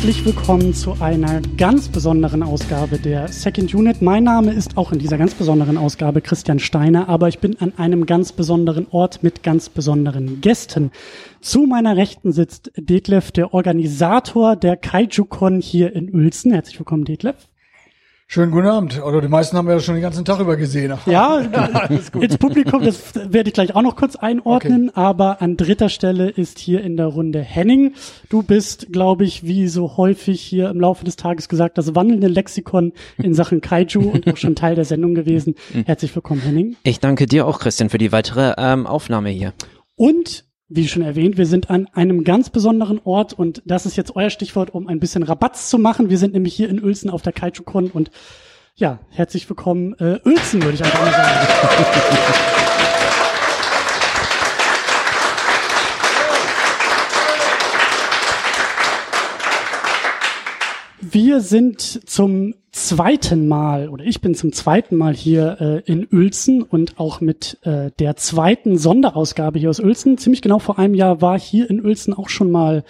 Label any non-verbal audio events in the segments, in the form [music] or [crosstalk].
Herzlich willkommen zu einer ganz besonderen Ausgabe der Second Unit. Mein Name ist auch in dieser ganz besonderen Ausgabe Christian Steiner, aber ich bin an einem ganz besonderen Ort mit ganz besonderen Gästen. Zu meiner Rechten sitzt Detlef, der Organisator der KaijuCon hier in Uelzen. Herzlich willkommen, Detlef. Schönen guten Abend. Oder die meisten haben wir ja schon den ganzen Tag über gesehen. Ja, [laughs] ins Publikum, das werde ich gleich auch noch kurz einordnen. Okay. Aber an dritter Stelle ist hier in der Runde Henning. Du bist, glaube ich, wie so häufig hier im Laufe des Tages gesagt, das wandelnde Lexikon in Sachen Kaiju und auch schon Teil der Sendung gewesen. Mhm. Herzlich willkommen, Henning. Ich danke dir auch, Christian, für die weitere ähm, Aufnahme hier. Und wie schon erwähnt, wir sind an einem ganz besonderen Ort und das ist jetzt euer Stichwort, um ein bisschen Rabatz zu machen. Wir sind nämlich hier in Uelzen auf der KaijuCon und ja, herzlich willkommen äh, Uelzen, würde ich einfach mal sagen. [laughs] Wir sind zum zweiten Mal oder ich bin zum zweiten Mal hier äh, in Uelzen und auch mit äh, der zweiten Sonderausgabe hier aus Uelzen. Ziemlich genau vor einem Jahr war hier in Uelzen auch schon mal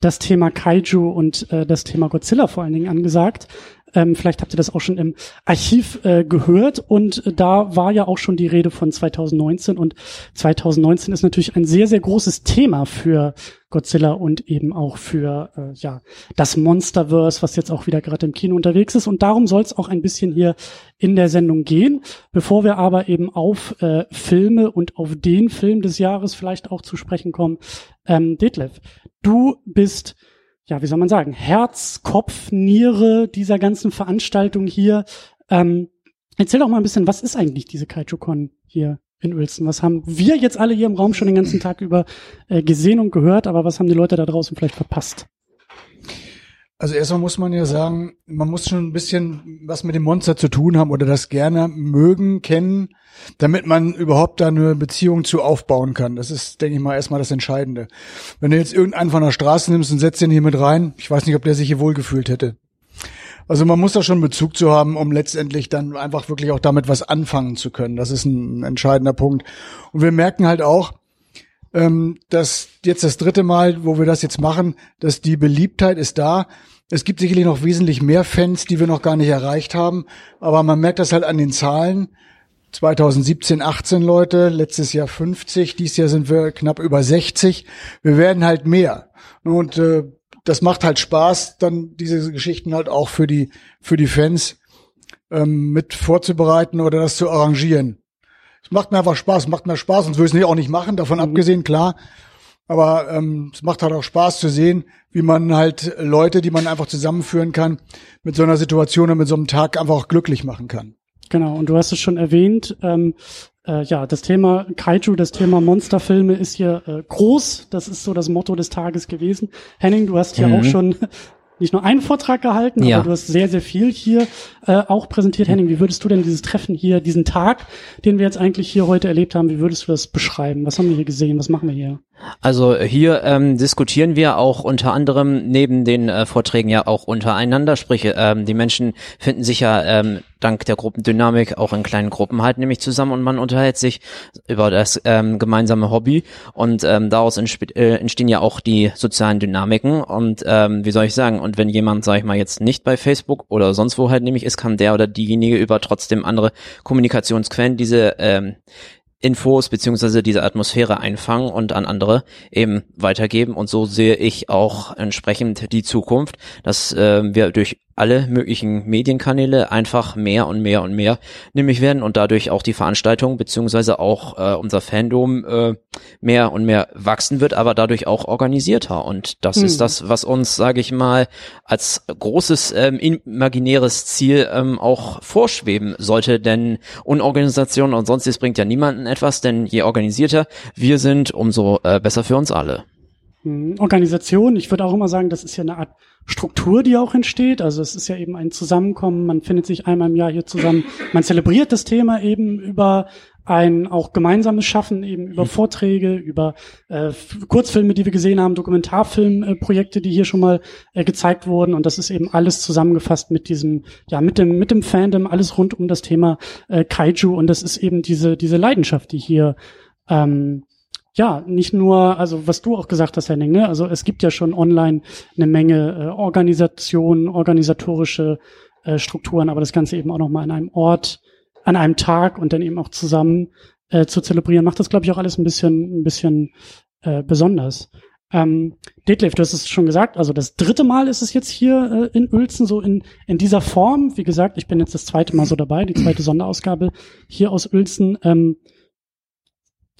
das Thema Kaiju und äh, das Thema Godzilla vor allen Dingen angesagt. Ähm, vielleicht habt ihr das auch schon im Archiv äh, gehört und äh, da war ja auch schon die Rede von 2019 und 2019 ist natürlich ein sehr, sehr großes Thema für Godzilla und eben auch für äh, ja das Monsterverse, was jetzt auch wieder gerade im Kino unterwegs ist. Und darum soll es auch ein bisschen hier in der Sendung gehen. Bevor wir aber eben auf äh, Filme und auf den Film des Jahres vielleicht auch zu sprechen kommen, ähm, Detlef, du bist ja, wie soll man sagen, Herz, Kopf, Niere dieser ganzen Veranstaltung hier. Ähm, erzähl doch mal ein bisschen, was ist eigentlich diese KaijuCon hier in Uelzen? Was haben wir jetzt alle hier im Raum schon den ganzen Tag über äh, gesehen und gehört, aber was haben die Leute da draußen vielleicht verpasst? Also erstmal muss man ja sagen, man muss schon ein bisschen was mit dem Monster zu tun haben oder das gerne mögen, kennen, damit man überhaupt da eine Beziehung zu aufbauen kann. Das ist, denke ich mal, erstmal das Entscheidende. Wenn du jetzt irgendeinen von der Straße nimmst und setzt den hier mit rein, ich weiß nicht, ob der sich hier wohlgefühlt hätte. Also man muss da schon Bezug zu haben, um letztendlich dann einfach wirklich auch damit was anfangen zu können. Das ist ein entscheidender Punkt. Und wir merken halt auch, ähm, dass jetzt das dritte Mal, wo wir das jetzt machen, dass die Beliebtheit ist da. Es gibt sicherlich noch wesentlich mehr Fans, die wir noch gar nicht erreicht haben, aber man merkt das halt an den Zahlen. 2017 18 Leute, letztes Jahr 50, dieses Jahr sind wir knapp über 60. Wir werden halt mehr. Und äh, das macht halt Spaß, dann diese Geschichten halt auch für die für die Fans ähm, mit vorzubereiten oder das zu arrangieren. Macht mir einfach Spaß, macht mir Spaß, sonst würde ich es auch nicht machen, davon mhm. abgesehen, klar. Aber ähm, es macht halt auch Spaß zu sehen, wie man halt Leute, die man einfach zusammenführen kann, mit so einer Situation und mit so einem Tag einfach auch glücklich machen kann. Genau, und du hast es schon erwähnt, ähm, äh, ja, das Thema Kaiju, das Thema Monsterfilme ist hier äh, groß. Das ist so das Motto des Tages gewesen. Henning, du hast ja mhm. auch schon nicht nur einen Vortrag gehalten, ja. aber du hast sehr, sehr viel hier äh, auch präsentiert. Henning, wie würdest du denn dieses Treffen hier, diesen Tag, den wir jetzt eigentlich hier heute erlebt haben, wie würdest du das beschreiben? Was haben wir hier gesehen? Was machen wir hier? Also hier ähm, diskutieren wir auch unter anderem neben den äh, Vorträgen ja auch untereinander, sprich ähm, die Menschen finden sich ja ähm, dank der Gruppendynamik auch in kleinen Gruppen halt nämlich zusammen und man unterhält sich über das ähm, gemeinsame Hobby und ähm, daraus äh, entstehen ja auch die sozialen Dynamiken und ähm, wie soll ich sagen und wenn jemand sag ich mal jetzt nicht bei Facebook oder sonst wo halt nämlich ist, kann der oder diejenige über trotzdem andere Kommunikationsquellen diese ähm, Infos beziehungsweise diese Atmosphäre einfangen und an andere eben weitergeben. Und so sehe ich auch entsprechend die Zukunft, dass äh, wir durch alle möglichen Medienkanäle einfach mehr und mehr und mehr nämlich werden und dadurch auch die Veranstaltung beziehungsweise auch äh, unser Fandom äh, mehr und mehr wachsen wird, aber dadurch auch organisierter und das mhm. ist das, was uns, sage ich mal, als großes ähm, imaginäres Ziel ähm, auch vorschweben sollte, denn Unorganisation und sonstiges bringt ja niemanden etwas, denn je organisierter wir sind, umso äh, besser für uns alle. Mhm. Organisation, ich würde auch immer sagen, das ist ja eine Art Struktur, die auch entsteht. Also es ist ja eben ein Zusammenkommen, man findet sich einmal im Jahr hier zusammen, man zelebriert das Thema eben über ein auch gemeinsames Schaffen, eben über mhm. Vorträge, über äh, Kurzfilme, die wir gesehen haben, Dokumentarfilmprojekte, äh, die hier schon mal äh, gezeigt wurden. Und das ist eben alles zusammengefasst mit diesem, ja, mit dem, mit dem Fandom, alles rund um das Thema äh, Kaiju. Und das ist eben diese, diese Leidenschaft, die hier ähm, ja, nicht nur, also was du auch gesagt hast, Henning, ne? also es gibt ja schon online eine Menge äh, Organisationen, organisatorische äh, Strukturen, aber das Ganze eben auch nochmal an einem Ort, an einem Tag und dann eben auch zusammen äh, zu zelebrieren, macht das, glaube ich, auch alles ein bisschen, ein bisschen äh, besonders. Ähm, Detlef, du hast es schon gesagt, also das dritte Mal ist es jetzt hier äh, in Uelzen, so in, in dieser Form. Wie gesagt, ich bin jetzt das zweite Mal so dabei, die zweite Sonderausgabe hier aus Uelzen. Ähm,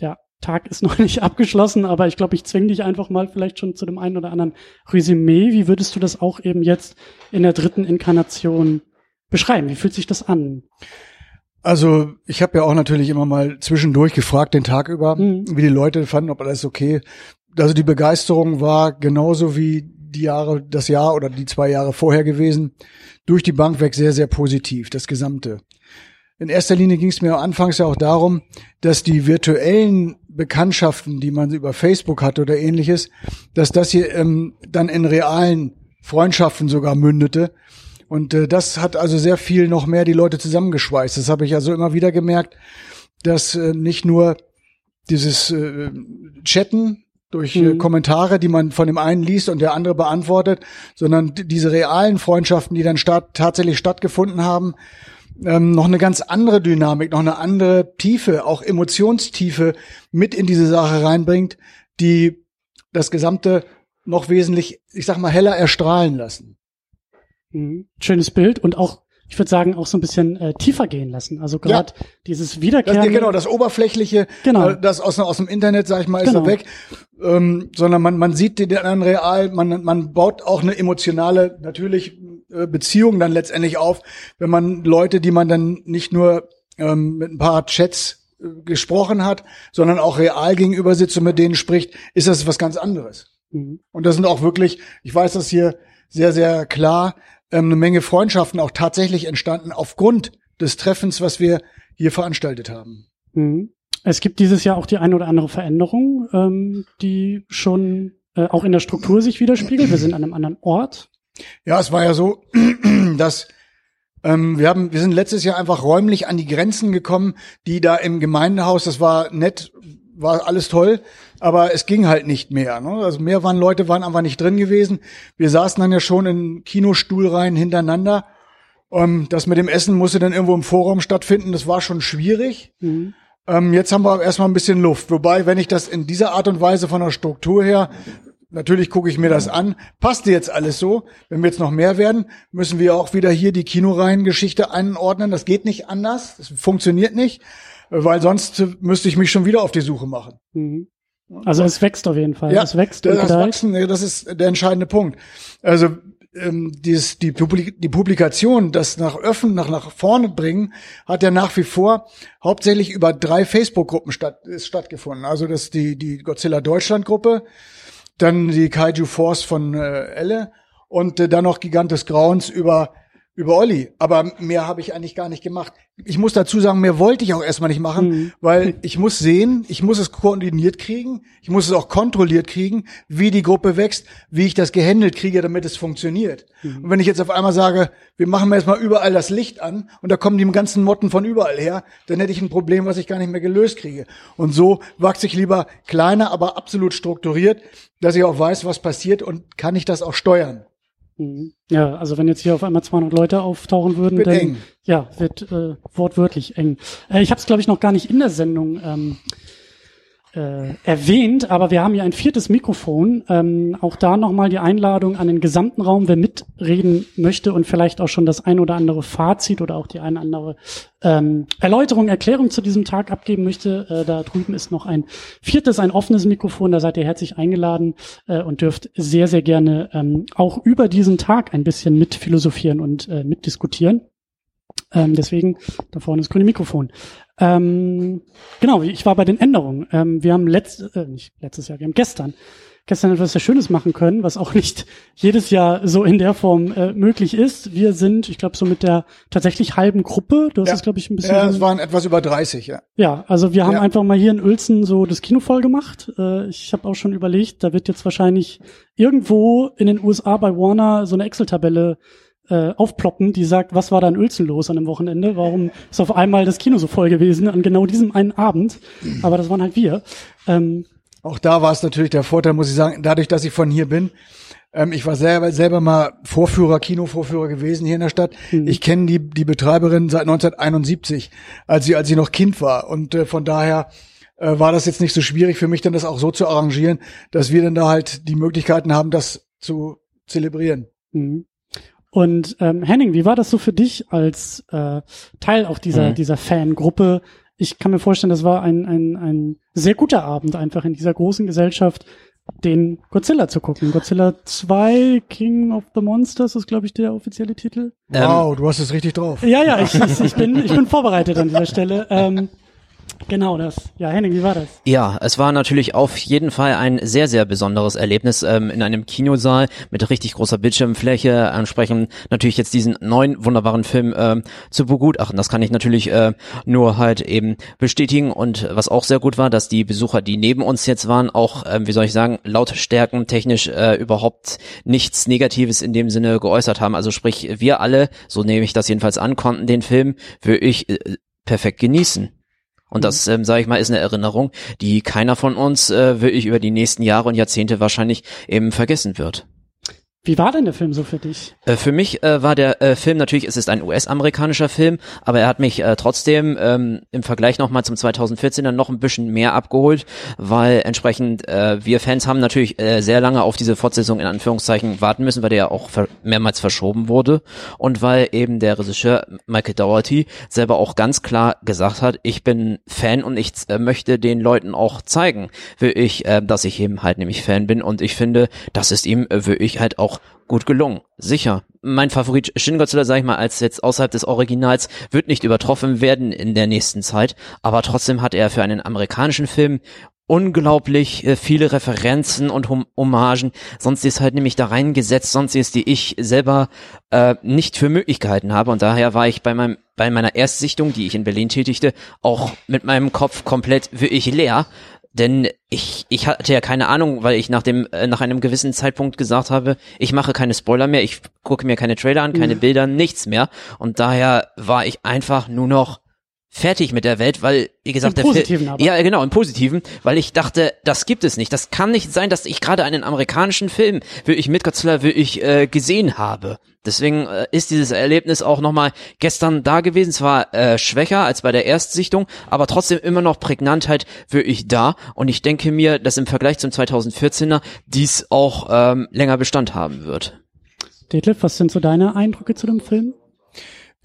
der Tag ist noch [laughs] nicht abgeschlossen, aber ich glaube, ich zwinge dich einfach mal vielleicht schon zu dem einen oder anderen Resümee. Wie würdest du das auch eben jetzt in der dritten Inkarnation beschreiben? Wie fühlt sich das an? Also ich habe ja auch natürlich immer mal zwischendurch gefragt den Tag über, mhm. wie die Leute fanden, ob alles okay. Also die Begeisterung war genauso wie die Jahre, das Jahr oder die zwei Jahre vorher gewesen, durch die Bank weg sehr, sehr positiv, das Gesamte. In erster Linie ging es mir anfangs ja auch darum, dass die virtuellen Bekanntschaften, die man über Facebook hat oder ähnliches, dass das hier ähm, dann in realen Freundschaften sogar mündete und äh, das hat also sehr viel noch mehr die Leute zusammengeschweißt. Das habe ich also immer wieder gemerkt, dass äh, nicht nur dieses äh, Chatten durch äh, mhm. Kommentare, die man von dem einen liest und der andere beantwortet, sondern diese realen Freundschaften, die dann statt, tatsächlich stattgefunden haben, ähm, noch eine ganz andere Dynamik, noch eine andere Tiefe, auch Emotionstiefe mit in diese Sache reinbringt, die das Gesamte noch wesentlich, ich sag mal, heller erstrahlen lassen. Mhm. Schönes Bild und auch ich würde sagen, auch so ein bisschen äh, tiefer gehen lassen. Also gerade ja. dieses Wiederkehren. Genau, das Oberflächliche, genau. Äh, das aus, aus dem Internet, sag ich mal, ist genau. da weg. Ähm, sondern man, man sieht den anderen real, man, man baut auch eine emotionale, natürlich äh, Beziehung dann letztendlich auf, wenn man Leute, die man dann nicht nur ähm, mit ein paar Chats äh, gesprochen hat, sondern auch real gegenüber sitzt und mit denen spricht, ist das was ganz anderes. Mhm. Und das sind auch wirklich, ich weiß das hier sehr, sehr klar, ähm, eine Menge Freundschaften auch tatsächlich entstanden aufgrund des Treffens, was wir hier veranstaltet haben. Mhm. Es gibt dieses Jahr auch die eine oder andere Veränderung, ähm, die schon äh, auch in der Struktur sich widerspiegelt. Wir sind an einem anderen Ort. Ja, es war ja so, [clears throat] dass ähm, wir haben, wir sind letztes Jahr einfach räumlich an die Grenzen gekommen, die da im Gemeindehaus, das war nett, war alles toll, aber es ging halt nicht mehr. Ne? Also mehr waren Leute waren einfach nicht drin gewesen. Wir saßen dann ja schon in Kinostuhlreihen hintereinander. Ähm, das mit dem Essen musste dann irgendwo im Vorraum stattfinden. Das war schon schwierig. Mhm. Ähm, jetzt haben wir erstmal ein bisschen Luft. Wobei, wenn ich das in dieser Art und Weise von der Struktur her Natürlich gucke ich mir das an. Passt jetzt alles so? Wenn wir jetzt noch mehr werden, müssen wir auch wieder hier die Kinoreihengeschichte einordnen. Das geht nicht anders. Das funktioniert nicht weil sonst müsste ich mich schon wieder auf die Suche machen. Mhm. Also es wächst auf jeden Fall. Ja, es wächst das, Wachsen, das ist der entscheidende Punkt. Also ähm, dieses, die, Publik die Publikation, das nach öffnen, nach, nach vorne bringen, hat ja nach wie vor hauptsächlich über drei Facebook-Gruppen statt, ist stattgefunden. Also das ist die, die Godzilla Deutschland-Gruppe, dann die Kaiju Force von äh, Elle und äh, dann noch Gigantes Grauens über über Olli. Aber mehr habe ich eigentlich gar nicht gemacht. Ich muss dazu sagen, mehr wollte ich auch erstmal nicht machen, mhm. weil ich muss sehen, ich muss es koordiniert kriegen, ich muss es auch kontrolliert kriegen, wie die Gruppe wächst, wie ich das gehandelt kriege, damit es funktioniert. Mhm. Und wenn ich jetzt auf einmal sage, wir machen erstmal überall das Licht an und da kommen die ganzen Motten von überall her, dann hätte ich ein Problem, was ich gar nicht mehr gelöst kriege. Und so wachse ich lieber kleiner, aber absolut strukturiert, dass ich auch weiß, was passiert und kann ich das auch steuern. Mhm. Ja, also wenn jetzt hier auf einmal 200 Leute auftauchen würden, wird dann eng. ja, wird äh, wortwörtlich eng. Äh, ich habe es glaube ich noch gar nicht in der Sendung ähm, äh, erwähnt, aber wir haben hier ein viertes Mikrofon. Ähm, auch da nochmal die Einladung an den gesamten Raum, wer mitreden möchte und vielleicht auch schon das ein oder andere Fazit oder auch die eine andere ähm, Erläuterung, Erklärung zu diesem Tag abgeben möchte. Äh, da drüben ist noch ein viertes, ein offenes Mikrofon. Da seid ihr herzlich eingeladen äh, und dürft sehr, sehr gerne ähm, auch über diesen Tag ein bisschen mit philosophieren und äh, mitdiskutieren. Ähm, deswegen, da vorne ist grüne Mikrofon. Ähm, genau, ich war bei den Änderungen. Ähm, wir haben letzt, äh, nicht letztes Jahr, wir haben gestern gestern etwas sehr Schönes machen können, was auch nicht jedes Jahr so in der Form äh, möglich ist. Wir sind, ich glaube, so mit der tatsächlich halben Gruppe. Du hast ja. es, glaube ich, ein bisschen. Ja, es waren etwas über 30, ja. Ja, also wir haben ja. einfach mal hier in Uelzen so das Kino voll gemacht. Äh, ich habe auch schon überlegt, da wird jetzt wahrscheinlich irgendwo in den USA bei Warner so eine Excel-Tabelle äh, aufploppen, die sagt, was war da in Uelzen los an dem Wochenende? Warum ist auf einmal das Kino so voll gewesen an genau diesem einen Abend? Aber das waren halt wir. Ähm, Auch da war es natürlich der Vorteil, muss ich sagen, dadurch, dass ich von hier bin. Ähm, ich war selber, selber mal Vorführer, Kinovorführer gewesen hier in der Stadt. Mhm. Ich kenne die, die Betreiberin seit 1971, als sie, als sie noch Kind war. Und äh, von daher äh, war das jetzt nicht so schwierig für mich, dann das auch so zu arrangieren, dass wir dann da halt die Möglichkeiten haben, das zu zelebrieren. Mhm. Und ähm, Henning, wie war das so für dich als äh, Teil auch dieser, mhm. dieser Fangruppe? Ich kann mir vorstellen, das war ein, ein, ein sehr guter Abend einfach in dieser großen Gesellschaft, den Godzilla zu gucken. Godzilla 2 King of the Monsters ist, glaube ich, der offizielle Titel. Wow, ähm, du hast es richtig drauf. Ja, ja, ich, ich, ich, bin, ich bin vorbereitet an dieser Stelle. Ähm, Genau das. Ja, Henning, wie war das? Ja, es war natürlich auf jeden Fall ein sehr, sehr besonderes Erlebnis ähm, in einem Kinosaal mit richtig großer Bildschirmfläche, entsprechend natürlich jetzt diesen neuen wunderbaren Film ähm, zu begutachten. Das kann ich natürlich äh, nur halt eben bestätigen und was auch sehr gut war, dass die Besucher, die neben uns jetzt waren, auch, ähm, wie soll ich sagen, lautstärken technisch äh, überhaupt nichts Negatives in dem Sinne geäußert haben. Also sprich, wir alle, so nehme ich das jedenfalls an, konnten den Film für ich äh, perfekt genießen. Und das, ähm, sage ich mal, ist eine Erinnerung, die keiner von uns äh, wirklich über die nächsten Jahre und Jahrzehnte wahrscheinlich eben vergessen wird. Wie war denn der Film so für dich? Äh, für mich äh, war der äh, Film natürlich, es ist ein US-amerikanischer Film, aber er hat mich äh, trotzdem ähm, im Vergleich nochmal zum 2014er noch ein bisschen mehr abgeholt, weil entsprechend äh, wir Fans haben natürlich äh, sehr lange auf diese Fortsetzung in Anführungszeichen warten müssen, weil der ja auch ver mehrmals verschoben wurde und weil eben der Regisseur Michael Dougherty selber auch ganz klar gesagt hat, ich bin Fan und ich möchte den Leuten auch zeigen, will ich, dass ich eben halt nämlich Fan bin und ich finde, das ist ihm äh, wirklich halt auch gut gelungen. Sicher. Mein Favorit Shin Godzilla, sag ich mal, als jetzt außerhalb des Originals, wird nicht übertroffen werden in der nächsten Zeit. Aber trotzdem hat er für einen amerikanischen Film unglaublich äh, viele Referenzen und hum Hommagen. Sonst ist halt nämlich da reingesetzt, sonst ist die ich selber äh, nicht für möglich gehalten habe. Und daher war ich bei meinem bei meiner Erstsichtung, die ich in Berlin tätigte, auch mit meinem Kopf komplett wirklich leer, denn ich, ich hatte ja keine Ahnung, weil ich nach dem, äh, nach einem gewissen Zeitpunkt gesagt habe, ich mache keine Spoiler mehr, ich gucke mir keine Trailer an, keine mhm. Bilder, nichts mehr. Und daher war ich einfach nur noch fertig mit der Welt, weil, wie gesagt, Im der Positiven aber. Ja, genau, im Positiven, weil ich dachte, das gibt es nicht. Das kann nicht sein, dass ich gerade einen amerikanischen Film wirklich mit Godzilla wirklich äh, gesehen habe. Deswegen äh, ist dieses Erlebnis auch nochmal gestern da gewesen. Zwar äh, schwächer als bei der Erstsichtung, aber trotzdem immer noch Prägnantheit wirklich da. Und ich denke mir, dass im Vergleich zum 2014er dies auch ähm, länger Bestand haben wird. Detlef, was sind so deine Eindrücke zu dem Film?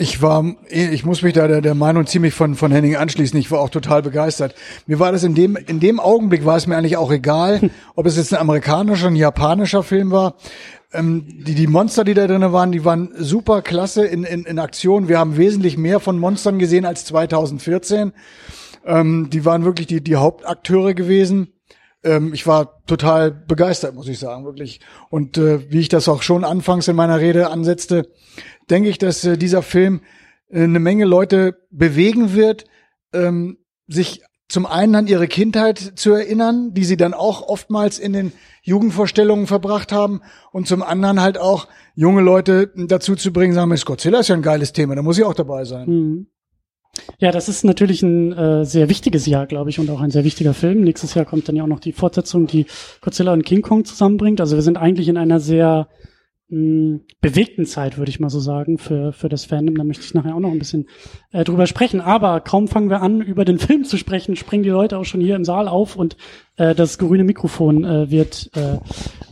Ich war, ich muss mich da der, der Meinung ziemlich von, von Henning anschließen. Ich war auch total begeistert. Mir war das in dem, in dem Augenblick war es mir eigentlich auch egal, [laughs] ob es jetzt ein amerikanischer, ein japanischer Film war. Ähm, die, die Monster, die da drin waren, die waren super klasse in, in, in Aktion. Wir haben wesentlich mehr von Monstern gesehen als 2014. Ähm, die waren wirklich die, die Hauptakteure gewesen. Ähm, ich war total begeistert, muss ich sagen, wirklich. Und äh, wie ich das auch schon anfangs in meiner Rede ansetzte, denke ich, dass äh, dieser Film äh, eine Menge Leute bewegen wird, ähm, sich zum einen an ihre Kindheit zu erinnern, die sie dann auch oftmals in den Jugendvorstellungen verbracht haben und zum anderen halt auch junge Leute dazu zu bringen, sagen, Miss Godzilla ist ja ein geiles Thema, da muss ich auch dabei sein. Mhm. Ja, das ist natürlich ein äh, sehr wichtiges Jahr, glaube ich, und auch ein sehr wichtiger Film. Nächstes Jahr kommt dann ja auch noch die Fortsetzung, die Godzilla und King Kong zusammenbringt. Also wir sind eigentlich in einer sehr mh, bewegten Zeit, würde ich mal so sagen, für, für das Fandom. Da möchte ich nachher auch noch ein bisschen äh, drüber sprechen. Aber kaum fangen wir an, über den [laughs] Film zu sprechen, springen die Leute auch schon hier im Saal auf und äh, das grüne Mikrofon äh, wird äh,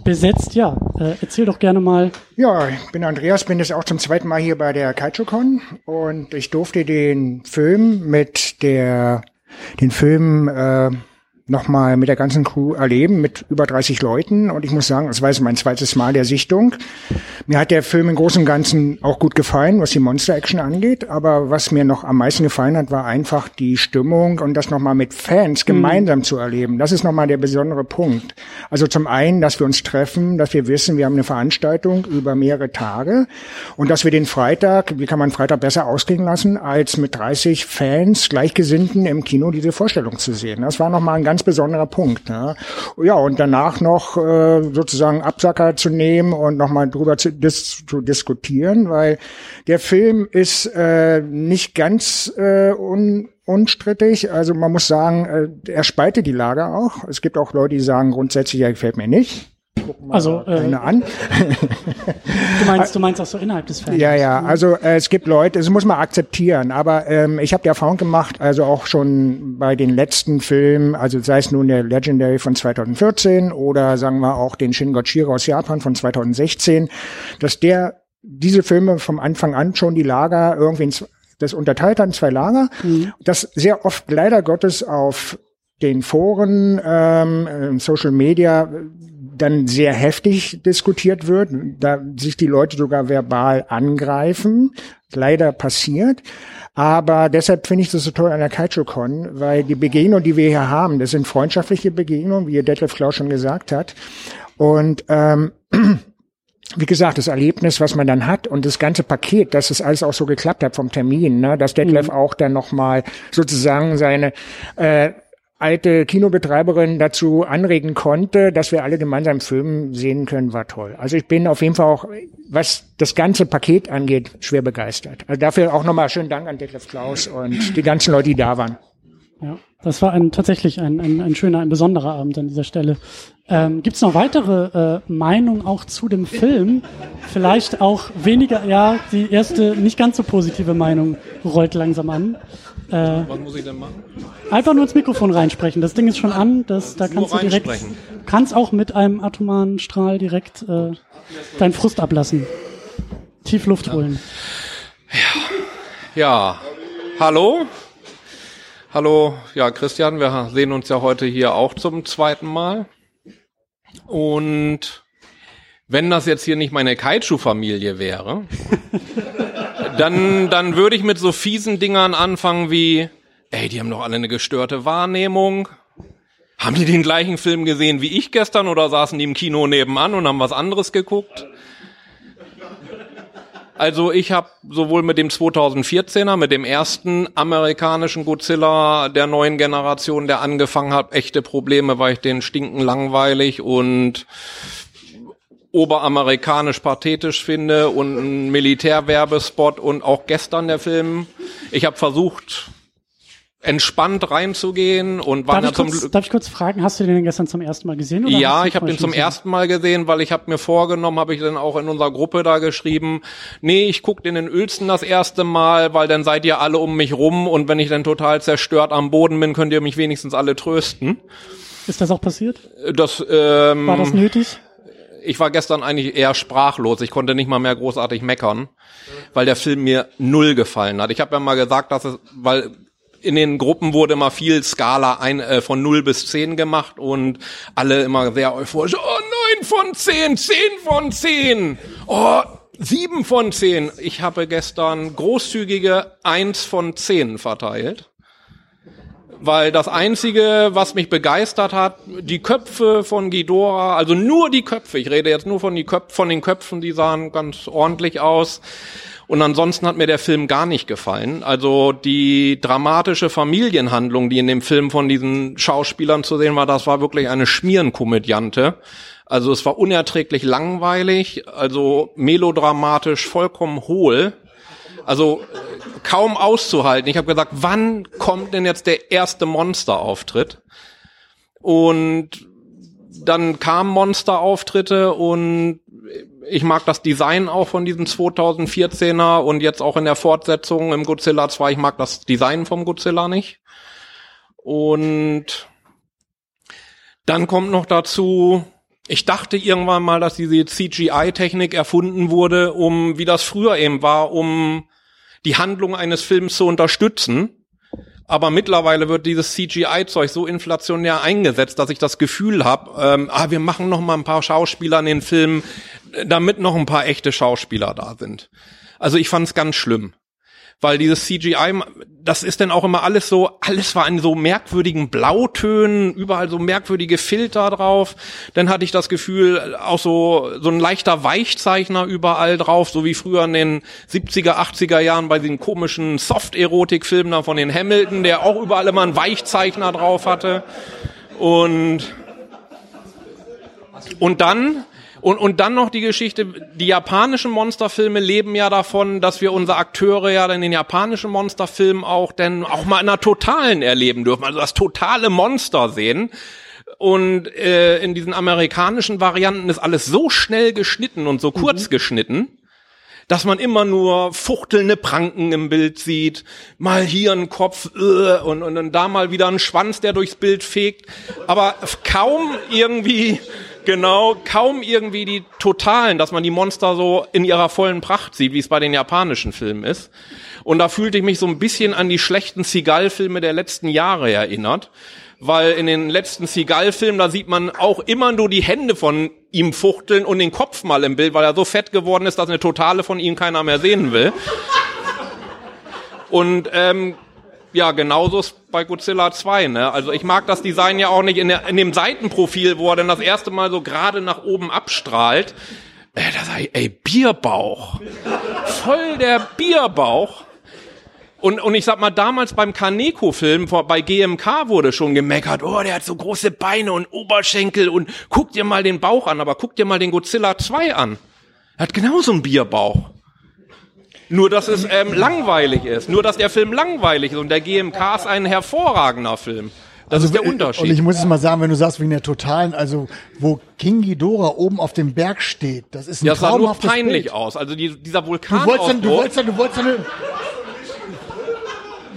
besetzt. Ja, äh, erzähl doch gerne mal. Ja, ich bin Andreas, bin jetzt auch zum zweiten Mal hier bei der KaitoCon und ich durfte den Film mit der den Film äh, nochmal mit der ganzen Crew erleben, mit über 30 Leuten. Und ich muss sagen, das war jetzt mein zweites Mal der Sichtung. Mir hat der Film im Großen und Ganzen auch gut gefallen, was die Monster-Action angeht. Aber was mir noch am meisten gefallen hat, war einfach die Stimmung und das nochmal mit Fans mhm. gemeinsam mhm. zu erleben. Das ist nochmal der besondere Punkt. Also zum einen, dass wir uns treffen, dass wir wissen, wir haben eine Veranstaltung über mehrere Tage und dass wir den Freitag, wie kann man Freitag besser ausgehen lassen, als mit 30 Fans, Gleichgesinnten im Kino diese Vorstellung zu sehen. Das war nochmal ein ganz ganz besonderer Punkt. Ne? Ja, und danach noch äh, sozusagen Absacker zu nehmen und nochmal drüber zu, dis zu diskutieren, weil der Film ist äh, nicht ganz äh, un unstrittig. Also man muss sagen, äh, er spaltet die Lager auch. Es gibt auch Leute, die sagen grundsätzlich, er gefällt mir nicht. Also äh, an. [laughs] du meinst, du meinst auch so innerhalb des Films. Ja, ja. Also äh, es gibt Leute, das muss man akzeptieren. Aber ähm, ich habe die Erfahrung gemacht, also auch schon bei den letzten Filmen, also sei es nun der Legendary von 2014 oder sagen wir auch den Shin Godzilla aus Japan von 2016, dass der diese Filme vom Anfang an schon die Lager irgendwie ins, das unterteilt hat in zwei Lager, mhm. das sehr oft leider Gottes auf den Foren, ähm, Social Media dann sehr heftig diskutiert wird, da sich die Leute sogar verbal angreifen. Leider passiert. Aber deshalb finde ich das so toll an der KaichoCon, weil die Begegnungen, die wir hier haben, das sind freundschaftliche Begegnungen, wie Detlef Klaus schon gesagt hat. Und ähm, [clears throat] wie gesagt, das Erlebnis, was man dann hat und das ganze Paket, dass es alles auch so geklappt hat vom Termin, ne, dass Detlef mhm. auch dann nochmal sozusagen seine äh, alte Kinobetreiberin dazu anregen konnte, dass wir alle gemeinsam Filmen sehen können, war toll. Also ich bin auf jeden Fall auch, was das ganze Paket angeht, schwer begeistert. Also dafür auch nochmal schönen Dank an Detlef Klaus und die ganzen Leute, die da waren. Ja, das war ein, tatsächlich ein, ein, ein schöner, ein besonderer Abend an dieser Stelle. Ähm, Gibt es noch weitere äh, Meinungen auch zu dem Film? Vielleicht auch weniger, ja, die erste nicht ganz so positive Meinung rollt langsam an. Äh, Was muss ich denn machen? Einfach nur ins Mikrofon reinsprechen. Das Ding ist schon an. Das, da kannst du direkt, kannst auch mit einem atomaren Strahl direkt äh, deinen Frust ablassen. Tief Luft holen. Ja. ja. Hallo? Hallo, ja, Christian, wir sehen uns ja heute hier auch zum zweiten Mal. Und wenn das jetzt hier nicht meine Kaiju-Familie wäre, [laughs] dann, dann würde ich mit so fiesen Dingern anfangen wie, ey, die haben doch alle eine gestörte Wahrnehmung. Haben die den gleichen Film gesehen wie ich gestern oder saßen die im Kino nebenan und haben was anderes geguckt? Also ich habe sowohl mit dem 2014er, mit dem ersten amerikanischen Godzilla der neuen Generation, der angefangen hat, echte Probleme, weil ich den stinken langweilig und oberamerikanisch pathetisch finde und ein Militärwerbespot und auch gestern der Film. Ich habe versucht, entspannt reinzugehen und war darf, ich kurz, darf ich kurz fragen, hast du den gestern zum ersten Mal gesehen? Oder ja, ich habe den zum ersten Mal gesehen, weil ich habe mir vorgenommen, habe ich dann auch in unserer Gruppe da geschrieben, nee, ich guck den in Uelzen das erste Mal, weil dann seid ihr alle um mich rum und wenn ich dann total zerstört am Boden bin, könnt ihr mich wenigstens alle trösten. Ist das auch passiert? Das ähm, war das nötig? Ich war gestern eigentlich eher sprachlos. Ich konnte nicht mal mehr großartig meckern, weil der Film mir null gefallen hat. Ich habe ja mal gesagt, dass es, weil in den Gruppen wurde immer viel Skala ein, äh, von 0 bis 10 gemacht und alle immer sehr euphorisch, oh, 9 von 10, 10 von 10, oh, 7 von 10. Ich habe gestern großzügige 1 von 10 verteilt weil das einzige, was mich begeistert hat, die Köpfe von Ghidorah, also nur die Köpfe, ich rede jetzt nur von, die Köp von den Köpfen, die sahen ganz ordentlich aus. Und ansonsten hat mir der Film gar nicht gefallen. Also die dramatische Familienhandlung, die in dem Film von diesen Schauspielern zu sehen war, das war wirklich eine Schmierenkomödiante. Also es war unerträglich langweilig, also melodramatisch vollkommen hohl. Also kaum auszuhalten. Ich habe gesagt, wann kommt denn jetzt der erste Monsterauftritt? Und dann kamen Monsterauftritte und ich mag das Design auch von diesem 2014er und jetzt auch in der Fortsetzung im Godzilla 2. Ich mag das Design vom Godzilla nicht. Und dann kommt noch dazu, ich dachte irgendwann mal, dass diese CGI-Technik erfunden wurde, um, wie das früher eben war, um die Handlung eines Films zu unterstützen. Aber mittlerweile wird dieses CGI-Zeug so inflationär eingesetzt, dass ich das Gefühl habe, ähm, ah, wir machen noch mal ein paar Schauspieler in den Filmen, damit noch ein paar echte Schauspieler da sind. Also ich fand es ganz schlimm weil dieses CGI, das ist dann auch immer alles so, alles war in so merkwürdigen Blautönen, überall so merkwürdige Filter drauf. Dann hatte ich das Gefühl, auch so, so ein leichter Weichzeichner überall drauf, so wie früher in den 70er, 80er Jahren bei den komischen Soft-Erotik-Filmen da von den Hamilton, der auch überall immer einen Weichzeichner drauf hatte. Und, und dann Und, und dann noch die Geschichte, die japanischen Monsterfilme leben ja davon, dass wir unsere Akteure ja in den japanischen Monsterfilmen auch denn auch mal in einer totalen erleben dürfen, also das totale Monster sehen. Und äh, in diesen amerikanischen Varianten ist alles so schnell geschnitten und so kurz mhm. geschnitten, dass man immer nur fuchtelnde Pranken im Bild sieht, mal hier ein Kopf äh, und, und, und da mal wieder ein Schwanz, der durchs Bild fegt, aber kaum irgendwie Genau, kaum irgendwie die Totalen, dass man die Monster so in ihrer vollen Pracht sieht, wie es bei den japanischen Filmen ist. Und da fühlte ich mich so ein bisschen an die schlechten Seagal-Filme der letzten Jahre erinnert. Weil in den letzten Seagal-Filmen, da sieht man auch immer nur die Hände von ihm fuchteln und den Kopf mal im Bild, weil er so fett geworden ist, dass eine Totale von ihm keiner mehr sehen will. Und ähm, ja, genauso ist bei Godzilla 2, ne? Also ich mag das Design ja auch nicht in, der, in dem Seitenprofil, wo er dann das erste Mal so gerade nach oben abstrahlt. Äh, da sag ich, ey, Bierbauch. Voll der Bierbauch. Und, und ich sag mal, damals beim Kaneko-Film bei GMK wurde schon gemeckert, oh, der hat so große Beine und Oberschenkel und guck dir mal den Bauch an, aber guck dir mal den Godzilla 2 an. Er hat genauso einen Bierbauch. Nur, dass es ähm, langweilig ist. Nur, dass der Film langweilig ist. Und der GMK ist ein hervorragender Film. Das also, ist der Unterschied. Und ich muss es mal sagen, wenn du sagst, wegen der totalen, also wo King Ghidorah oben auf dem Berg steht, das ist ein das sah nur peinlich Bild. aus. Also die, dieser Vulkan. Du wolltest, dann, du wolltest, dann, du wolltest eine,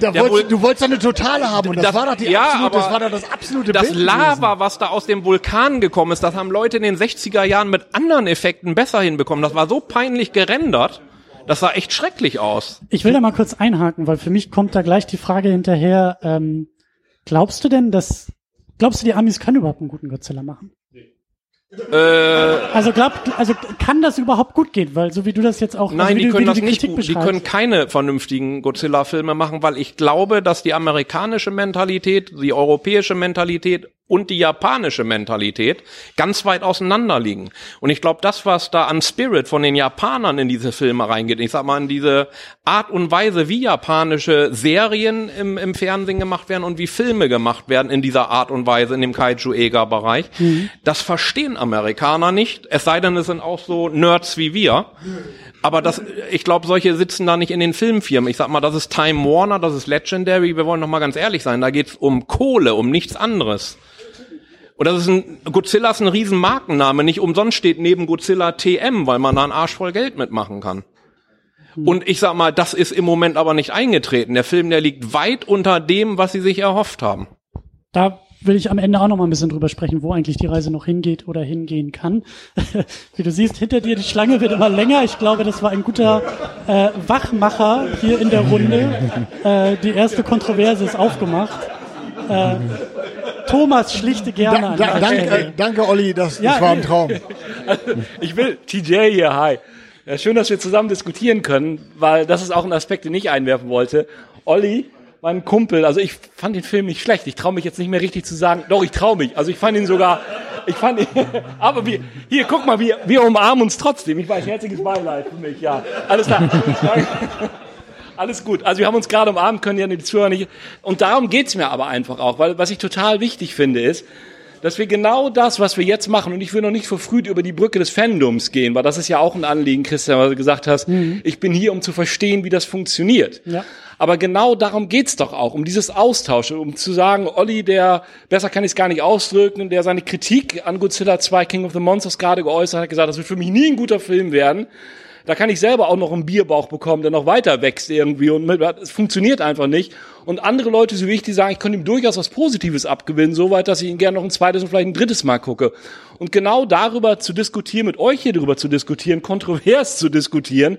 da wolltest, du wolltest eine totale haben und das, das war doch die ja, absolute, das war doch das absolute Das Bild Lava, was da aus dem Vulkan gekommen ist, das haben Leute in den 60er Jahren mit anderen Effekten besser hinbekommen. Das war so peinlich gerendert. Das sah echt schrecklich aus. Ich will da mal kurz einhaken, weil für mich kommt da gleich die Frage hinterher, ähm, glaubst du denn, dass, glaubst du, die Amis können überhaupt einen guten Godzilla machen? Äh, also glaub, also kann das überhaupt gut gehen, weil so wie du das jetzt auch Nein, also die du, können das die nicht gut. Die können keine vernünftigen Godzilla Filme machen, weil ich glaube, dass die amerikanische Mentalität, die europäische Mentalität und die japanische Mentalität ganz weit auseinander liegen. Und ich glaube, das, was da an Spirit von den Japanern in diese Filme reingeht, ich sag mal, in diese Art und Weise, wie japanische Serien im, im Fernsehen gemacht werden und wie Filme gemacht werden in dieser Art und Weise in dem Kaiju-Ega-Bereich, mhm. das verstehen Amerikaner nicht, es sei denn, es sind auch so Nerds wie wir. Aber das, ich glaube, solche sitzen da nicht in den Filmfirmen. Ich sag mal, das ist Time Warner, das ist Legendary. Wir wollen noch mal ganz ehrlich sein. Da geht's um Kohle, um nichts anderes. Und das ist ein, Godzilla ist ein riesen Markenname. Nicht umsonst steht neben Godzilla TM, weil man da einen Arsch voll Geld mitmachen kann. Hm. Und ich sag mal, das ist im Moment aber nicht eingetreten. Der Film, der liegt weit unter dem, was sie sich erhofft haben. Da will ich am Ende auch noch mal ein bisschen drüber sprechen, wo eigentlich die Reise noch hingeht oder hingehen kann. [laughs] Wie du siehst, hinter dir die Schlange wird immer länger. Ich glaube, das war ein guter äh, Wachmacher hier in der Runde. [laughs] Äh, die erste Kontroverse ist aufgemacht. Äh, Thomas schlichte gerne da, da, danke, danke, Olli, das, ja, das war ein Traum. [laughs] ich will, TJ hier, hi. Ja, schön, dass wir zusammen diskutieren können, weil das ist auch ein Aspekt, den ich einwerfen wollte. Olli, mein Kumpel, also ich fand den Film nicht schlecht. Ich traue mich jetzt nicht mehr richtig zu sagen. Doch, ich traue mich. Also ich fand ihn sogar, ich fand ihn, [laughs] aber wir, hier, guck mal, wir, wir umarmen uns trotzdem. Ich weiß, herzliches Beileid für mich, ja. Alles klar. [laughs] Alles gut. Also wir haben uns gerade umarmt, können ja die Zuhörer nicht. Und darum geht's mir aber einfach auch, weil was ich total wichtig finde ist, dass wir genau das, was wir jetzt machen, und ich will noch nicht verfrüht über die Brücke des Fandoms gehen, weil das ist ja auch ein Anliegen, Christian, was du gesagt hast, mhm. ich bin hier, um zu verstehen, wie das funktioniert. Ja. Aber genau darum geht's doch auch, um dieses Austausch, um zu sagen, Olli, der, besser kann ich es gar nicht ausdrücken, der seine Kritik an Godzilla 2 King of the Monsters gerade geäußert hat, gesagt, das wird für mich nie ein guter Film werden. Da kann ich selber auch noch einen Bierbauch bekommen, der noch weiter wächst irgendwie und es funktioniert einfach nicht. Und andere Leute, so wie ich, die sagen, ich könnte ihm durchaus was Positives abgewinnen, soweit, dass ich ihn gerne noch ein zweites und vielleicht ein drittes Mal gucke. Und genau darüber zu diskutieren, mit euch hier darüber zu diskutieren, kontrovers zu diskutieren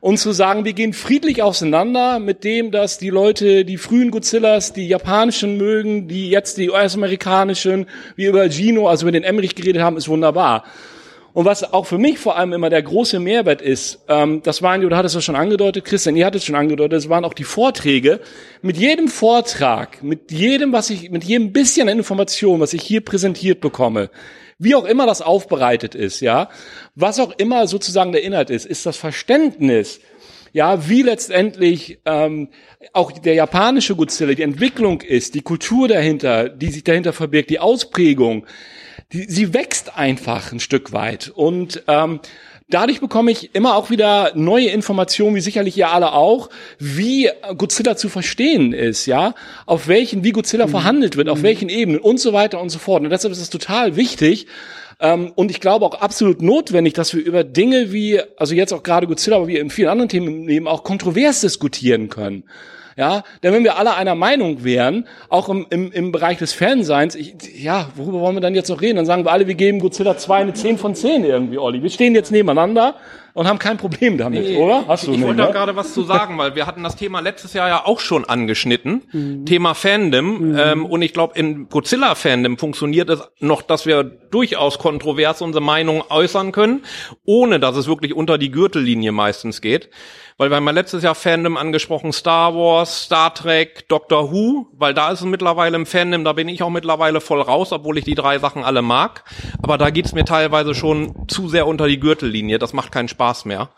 und zu sagen, wir gehen friedlich auseinander mit dem, dass die Leute, die frühen Godzillas, die japanischen mögen, die jetzt die US-amerikanischen, wie über Gino, also über den Emmerich geredet haben, ist wunderbar. Und was auch für mich vor allem immer der große Mehrwert ist, ähm, das waren, du hattest es schon angedeutet, Christian, ihr hattet es schon angedeutet, das waren auch die Vorträge. Mit jedem Vortrag, mit jedem, was ich, mit jedem bisschen Information, was ich hier präsentiert bekomme, wie auch immer das aufbereitet ist, ja, was auch immer sozusagen der Inhalt ist, ist das Verständnis, ja, wie letztendlich ähm, auch der japanische Godzilla, die Entwicklung ist, die Kultur dahinter, die sich dahinter verbirgt, die Ausprägung, die, sie wächst einfach ein Stück weit. Und ähm, dadurch bekomme ich immer auch wieder neue Informationen, wie sicherlich ihr alle auch, wie Godzilla zu verstehen ist, ja, auf welchen, wie Godzilla mhm. verhandelt wird, auf mhm. welchen Ebenen und so weiter und so fort. Und deshalb ist es total wichtig, ähm, und ich glaube auch absolut notwendig, dass wir über Dinge wie, also jetzt auch gerade Godzilla, aber wie in vielen anderen Themen im Leben auch kontrovers diskutieren können. Ja, denn wenn wir alle einer Meinung wären, auch im, im, im Bereich des Fanseins, ich, ja, worüber wollen wir dann jetzt noch reden? Dann sagen wir alle, wir geben Godzilla 2 eine 10 von 10 irgendwie, Olli. Wir stehen jetzt nebeneinander und haben kein Problem damit, nee, oder? Hast du ich, ich wollte da ne? gerade was zu sagen, weil wir hatten das Thema letztes Jahr ja auch schon angeschnitten. [laughs] Mhm. Thema Fandom. Mhm. Ähm, und ich glaube, in Godzilla-Fandom funktioniert es noch, dass wir durchaus kontrovers unsere Meinung äußern können, ohne dass es wirklich unter die Gürtellinie meistens geht weil wir haben ja letztes Jahr Fandom angesprochen, Star Wars, Star Trek, Doctor Who, weil da ist es mittlerweile im Fandom, da bin ich auch mittlerweile voll raus, obwohl ich die drei Sachen alle mag. Aber da geht's mir teilweise schon zu sehr unter die Gürtellinie, das macht keinen Spaß mehr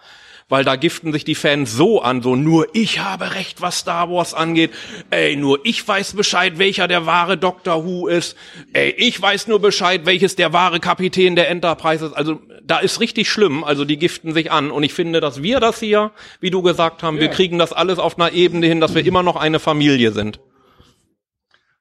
weil da giften sich die Fans so an, so nur ich habe recht, was Star Wars angeht. Ey, nur ich weiß Bescheid, welcher der wahre Doctor Who ist. Ey, ich weiß nur Bescheid, welches der wahre Kapitän der Enterprise ist. Also da ist richtig schlimm, also die giften sich an. Und ich finde, dass wir das hier, wie du gesagt haben, ja. wir kriegen das alles auf einer Ebene hin, dass wir immer noch eine Familie sind.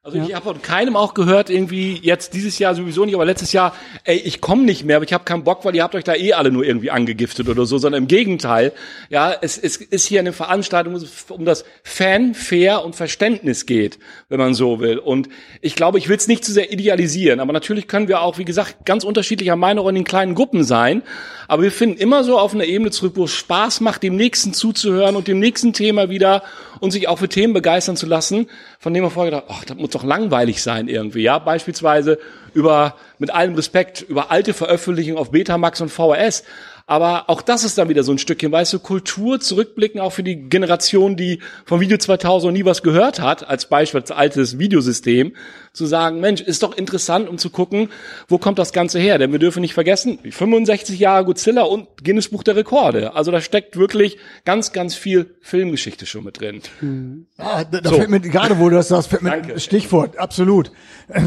Also ja. ich habe von keinem auch gehört, irgendwie jetzt dieses Jahr sowieso nicht, aber letztes Jahr, ey, ich komme nicht mehr, aber ich habe keinen Bock, weil ihr habt euch da eh alle nur irgendwie angegiftet oder so, sondern im Gegenteil. Ja, es, es ist hier eine Veranstaltung, wo es um das Fan, Fair und Verständnis geht, wenn man so will. Und ich glaube, ich will es nicht zu sehr idealisieren, aber natürlich können wir auch, wie gesagt, ganz unterschiedlicher Meinung in den kleinen Gruppen sein. Aber wir finden immer so auf einer Ebene zurück, wo es Spaß macht, dem Nächsten zuzuhören und dem nächsten Thema wieder und sich auch für Themen begeistern zu lassen, von dem man vorher gedacht, ach, das muss doch langweilig sein irgendwie, ja, beispielsweise über, mit allem Respekt, über alte Veröffentlichungen auf Betamax und VHS. Aber auch das ist dann wieder so ein Stückchen, weißt du, Kultur zurückblicken auch für die Generation, die vom Video 2000 nie was gehört hat, als Beispiel als altes Videosystem, zu sagen, Mensch, ist doch interessant, um zu gucken, wo kommt das Ganze her? Denn wir dürfen nicht vergessen, 65 Jahre Godzilla und Guinness Buch der Rekorde. Also da steckt wirklich ganz, ganz viel Filmgeschichte schon mit drin. Mhm. Ah, da, da so. fällt mir, gerade wo du das sagst, fällt mir Danke. Stichwort, absolut.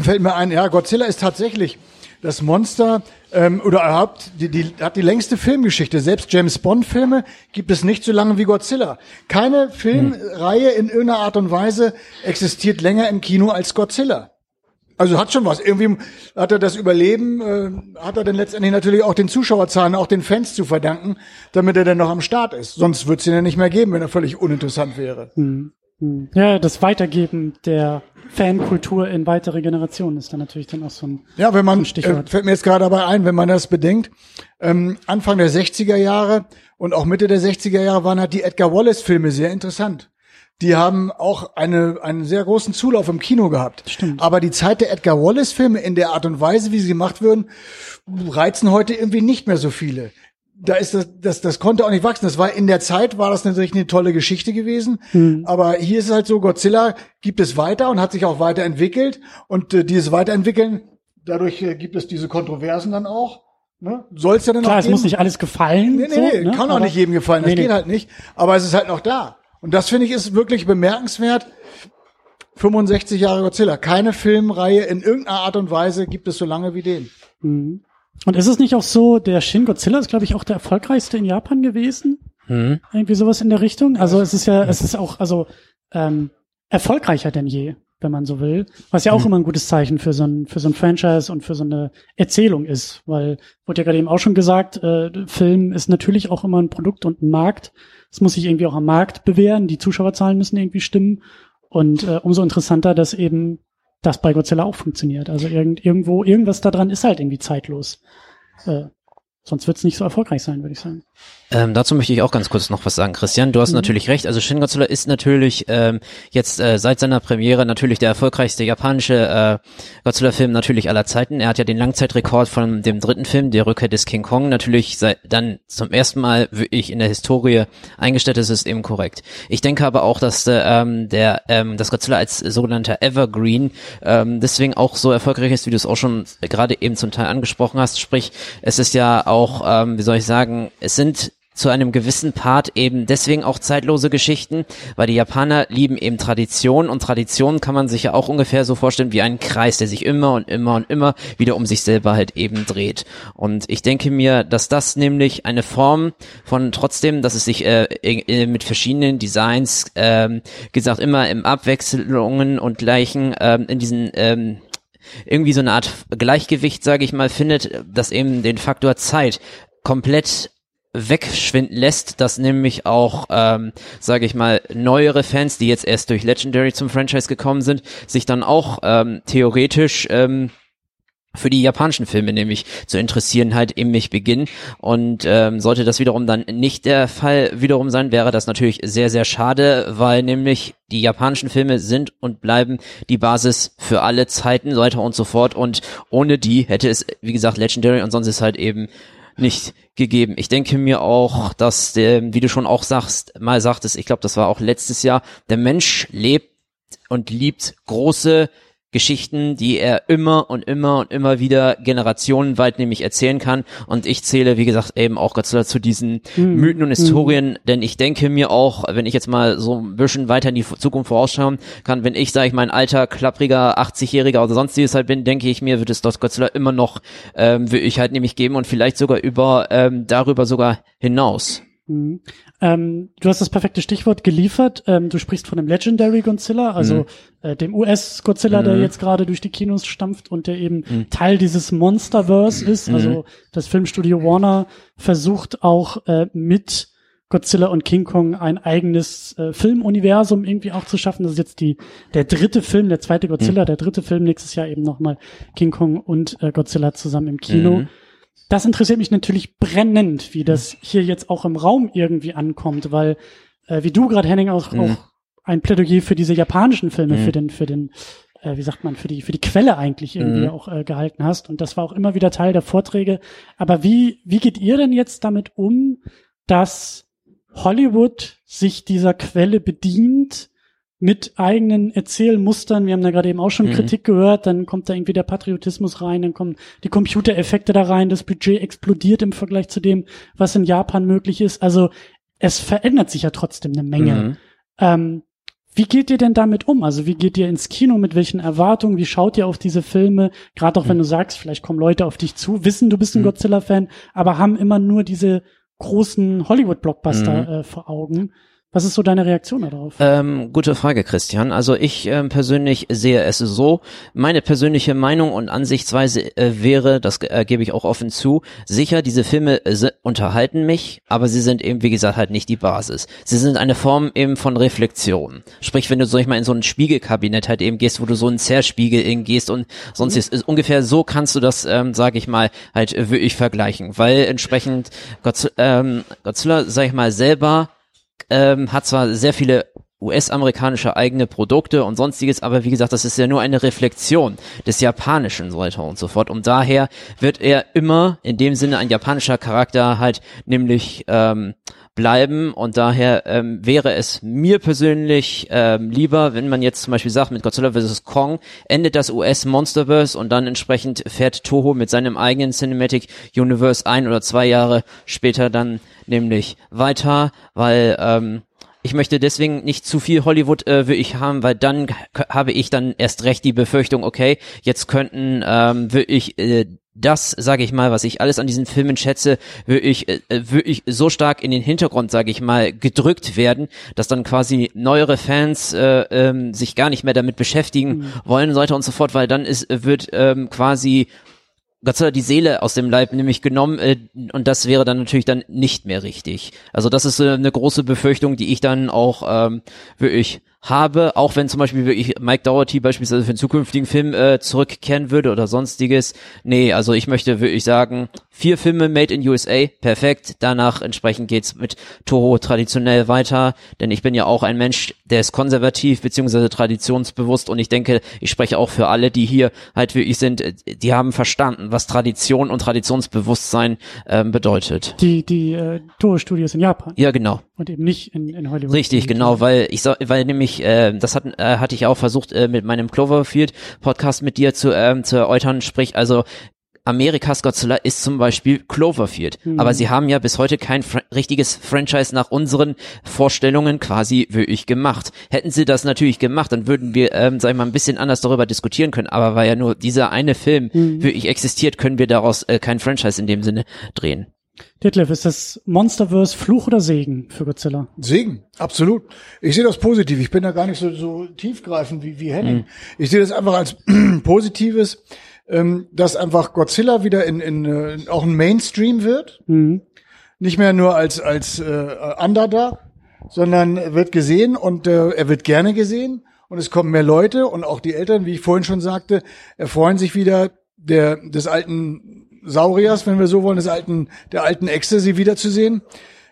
Fällt mir ein, ja, Godzilla ist tatsächlich das Monster ähm, oder überhaupt die, die, hat die längste Filmgeschichte. Selbst James Bond Filme gibt es nicht so lange wie Godzilla. Keine Filmreihe in irgendeiner Art und Weise existiert länger im Kino als Godzilla. Also hat schon was. Irgendwie hat er das Überleben, äh, hat er dann letztendlich natürlich auch den Zuschauerzahlen, auch den Fans zu verdanken, damit er dann noch am Start ist. Sonst wird es ihn ja nicht mehr geben, wenn er völlig uninteressant wäre. Hm. Hm. Ja, das Weitergeben der Fankultur in weitere Generationen ist dann natürlich dann auch so ein Ja, wenn man, so äh, fällt mir jetzt gerade dabei ein, wenn man das bedenkt, ähm, Anfang der 60er Jahre und auch Mitte der 60er Jahre waren halt die Edgar Wallace-Filme sehr interessant. Die haben auch eine, einen sehr großen Zulauf im Kino gehabt. Stimmt. Aber die Zeit der Edgar Wallace-Filme in der Art und Weise, wie sie gemacht würden, reizen heute irgendwie nicht mehr so viele da ist das, das, das konnte auch nicht wachsen. Das war in der Zeit war das natürlich eine tolle Geschichte gewesen. Hm. Aber hier ist es halt so, Godzilla gibt es weiter und hat sich auch weiterentwickelt. Und äh, dieses Weiterentwickeln, dadurch äh, gibt es diese Kontroversen dann auch. Ne? Soll es ja dann Klar, auch es muss nicht alles gefallen. Nee, nee, nee so, ne? kann auch nicht jedem gefallen. Das nee, geht nee. halt nicht. Aber es ist halt noch da. Und das finde ich ist wirklich bemerkenswert. 65 Jahre Godzilla. Keine Filmreihe in irgendeiner Art und Weise gibt es so lange wie den. Mhm. Und ist es nicht auch so, der Shin Godzilla ist, glaube ich, auch der erfolgreichste in Japan gewesen? Hm. Irgendwie sowas in der Richtung. Also es ist ja, es ist auch, also ähm, erfolgreicher denn je, wenn man so will. Was ja auch hm. immer ein gutes Zeichen für so ein, für so ein Franchise und für so eine Erzählung ist. Weil, wurde ja gerade eben auch schon gesagt, äh, Film ist natürlich auch immer ein Produkt und ein Markt. Es muss sich irgendwie auch am Markt bewähren. Die Zuschauerzahlen müssen irgendwie stimmen. Und äh, umso interessanter, dass eben das bei Godzilla auch funktioniert. Also irgend, irgendwo, irgendwas daran ist halt irgendwie zeitlos. Äh, sonst wird es nicht so erfolgreich sein, würde ich sagen. Ähm, dazu möchte ich auch ganz kurz noch was sagen, Christian. Du hast mhm. natürlich recht. Also Shin Godzilla ist natürlich ähm, jetzt äh, seit seiner Premiere natürlich der erfolgreichste japanische äh, Godzilla-Film natürlich aller Zeiten. Er hat ja den Langzeitrekord von dem dritten Film, der Rückkehr des King Kong, natürlich seit, dann zum ersten Mal wirklich in der Historie eingestellt. Das ist eben korrekt. Ich denke aber auch, dass äh, ähm, der ähm, das Godzilla als sogenannter Evergreen ähm, deswegen auch so erfolgreich ist, wie du es auch schon gerade eben zum Teil angesprochen hast. Sprich, es ist ja auch, ähm, wie soll ich sagen, es sind zu einem gewissen Part eben deswegen auch zeitlose Geschichten, weil die Japaner lieben eben Tradition und Tradition kann man sich ja auch ungefähr so vorstellen wie ein Kreis, der sich immer und immer und immer wieder um sich selber halt eben dreht. Und ich denke mir, dass das nämlich eine Form von trotzdem, dass es sich äh, äh, mit verschiedenen Designs, ähm, gesagt, immer im Abwechslungen und gleichen ähm, in diesen ähm, irgendwie so eine Art Gleichgewicht, sage ich mal, findet, das eben den Faktor Zeit komplett wegschwinden lässt, dass nämlich auch, ähm, sage ich mal, neuere Fans, die jetzt erst durch Legendary zum Franchise gekommen sind, sich dann auch ähm, theoretisch ähm, für die japanischen Filme nämlich zu interessieren halt eben mich beginnen. Und ähm, sollte das wiederum dann nicht der Fall wiederum sein, wäre das natürlich sehr sehr schade, weil nämlich die japanischen Filme sind und bleiben die Basis für alle Zeiten so weiter und so fort. Und ohne die hätte es wie gesagt Legendary und sonst ist halt eben nicht gegeben. Ich denke mir auch, dass der, wie du schon auch sagst, mal sagtest, ich glaube, das war auch letztes Jahr, der Mensch lebt und liebt große Geschichten, die er immer und immer und immer wieder generationenweit nämlich erzählen kann. Und ich zähle, wie gesagt, eben auch Godzilla zu diesen Mhm. Mythen und Historien, denn ich denke mir auch, wenn ich jetzt mal so ein bisschen weiter in die Zukunft vorausschauen kann, wenn ich, sage ich mal, ein alter, klappriger 80-Jähriger oder sonstiges halt bin, denke ich mir, wird es das Godzilla immer noch, ähm, will ich halt nämlich geben und vielleicht sogar über, ähm, darüber sogar hinaus. Mhm. Ähm, du hast das perfekte Stichwort geliefert. Ähm, du sprichst von dem Legendary Godzilla, also Mhm. äh, dem US-Godzilla, der Mhm. jetzt gerade durch die Kinos stampft und der eben Teil dieses Monsterverse ist. Mhm. Also das Filmstudio Warner versucht auch äh, mit Godzilla und King Kong ein eigenes äh, Filmuniversum irgendwie auch zu schaffen. Das ist jetzt die der dritte Film, der zweite Godzilla, der dritte Film nächstes Jahr eben nochmal King Kong und äh, Godzilla zusammen im Kino. Das interessiert mich natürlich brennend, wie das hier jetzt auch im Raum irgendwie ankommt, weil äh, wie du gerade Henning auch, Mhm. auch ein Plädoyer für diese japanischen Filme, Mhm. für den für den äh, wie sagt man für die für die Quelle eigentlich irgendwie Mhm. auch äh, gehalten hast und das war auch immer wieder Teil der Vorträge. Aber wie wie geht ihr denn jetzt damit um, dass Hollywood sich dieser Quelle bedient? Mit eigenen Erzählmustern. Wir haben da gerade eben auch schon Mhm. Kritik gehört. Dann kommt da irgendwie der Patriotismus rein, dann kommen die Computereffekte da rein. Das Budget explodiert im Vergleich zu dem, was in Japan möglich ist. Also es verändert sich ja trotzdem eine Menge. Mhm. Ähm, wie geht ihr denn damit um? Also wie geht ihr ins Kino? Mit welchen Erwartungen? Wie schaut ihr auf diese Filme? Gerade auch wenn du sagst, vielleicht kommen Leute auf dich zu, wissen, du bist ein Mhm. Godzilla-Fan, aber haben immer nur diese großen Hollywood-Blockbuster Mhm. äh, vor Augen. Was ist so deine Reaktion darauf? Ähm, gute Frage, Christian. Also ich ähm, persönlich sehe es so. Meine persönliche Meinung und Ansichtsweise äh, wäre, das äh, gebe ich auch offen zu, sicher, diese Filme äh, unterhalten mich, aber sie sind eben, wie gesagt, halt nicht die Basis. Sie sind eine Form eben von Reflexion. Sprich, wenn du sag ich mal in so ein Spiegelkabinett halt eben gehst, wo du so einen Zerspiegel in gehst und sonst ist, ist ungefähr so kannst du das, ähm, sage ich mal, halt äh, wirklich vergleichen, weil entsprechend Godzilla, ähm, Godzilla, sag ich mal, selber ähm, hat zwar sehr viele US-amerikanische eigene Produkte und sonstiges, aber wie gesagt, das ist ja nur eine Reflexion des Japanischen so weiter und so fort. Und daher wird er immer in dem Sinne ein japanischer Charakter halt nämlich ähm, bleiben und daher ähm, wäre es mir persönlich ähm, lieber, wenn man jetzt zum Beispiel sagt, mit Godzilla vs. Kong endet das US-Monsterverse und dann entsprechend fährt Toho mit seinem eigenen Cinematic Universe ein oder zwei Jahre später dann nämlich weiter, weil ähm, ich möchte deswegen nicht zu viel Hollywood äh, will ich haben, weil dann habe ich dann erst recht die Befürchtung, okay, jetzt könnten ähm, will ich äh, das, sage ich mal, was ich alles an diesen Filmen schätze, will ich, äh, will ich so stark in den Hintergrund, sage ich mal, gedrückt werden, dass dann quasi neuere Fans äh, ähm, sich gar nicht mehr damit beschäftigen wollen und so weiter und so fort, weil dann ist, wird ähm, quasi Godzilla die Seele aus dem Leib nämlich genommen äh, und das wäre dann natürlich dann nicht mehr richtig. Also das ist äh, eine große Befürchtung, die ich dann auch ähm, wirklich habe, auch wenn zum Beispiel wirklich Mike Dougherty beispielsweise für einen zukünftigen Film äh, zurückkehren würde oder sonstiges. Nee, also ich möchte wirklich sagen, vier Filme made in USA, perfekt. Danach entsprechend geht's mit Toho traditionell weiter, denn ich bin ja auch ein Mensch, der ist konservativ beziehungsweise traditionsbewusst und ich denke, ich spreche auch für alle, die hier halt wirklich sind, die haben verstanden, was Tradition und Traditionsbewusstsein ähm, bedeutet. Die, die äh, Toho-Studios in Japan Ja, genau. und eben nicht in, in Hollywood. Richtig, genau, weil ich weil nämlich äh, das hat, äh, hatte ich auch versucht äh, mit meinem Cloverfield Podcast mit dir zu ähm, zu erläutern, sprich also Amerikas Godzilla ist zum Beispiel Cloverfield. Aber sie haben ja bis heute kein fr richtiges Franchise nach unseren Vorstellungen quasi wirklich gemacht. Hätten sie das natürlich gemacht, dann würden wir, ähm, sag ich mal, ein bisschen anders darüber diskutieren können. Aber weil ja nur dieser eine Film wirklich existiert, können wir daraus äh, kein Franchise in dem Sinne drehen. Detlef, ist das Monsterverse Fluch oder Segen für Godzilla? Segen, absolut. Ich sehe das positiv. Ich bin da gar nicht so, so tiefgreifend wie, wie Henning. Ich sehe das einfach als [clears throat] Positives, ähm, dass einfach Godzilla wieder in, in, äh, auch ein Mainstream wird. Nicht mehr nur als, als äh, Underdog, sondern er wird gesehen und äh, er wird gerne gesehen. Und es kommen mehr Leute und auch die Eltern, wie ich vorhin schon sagte, erfreuen sich wieder der, des alten Sauriers, wenn wir so wollen, des alten, der alten Ecstasy wiederzusehen.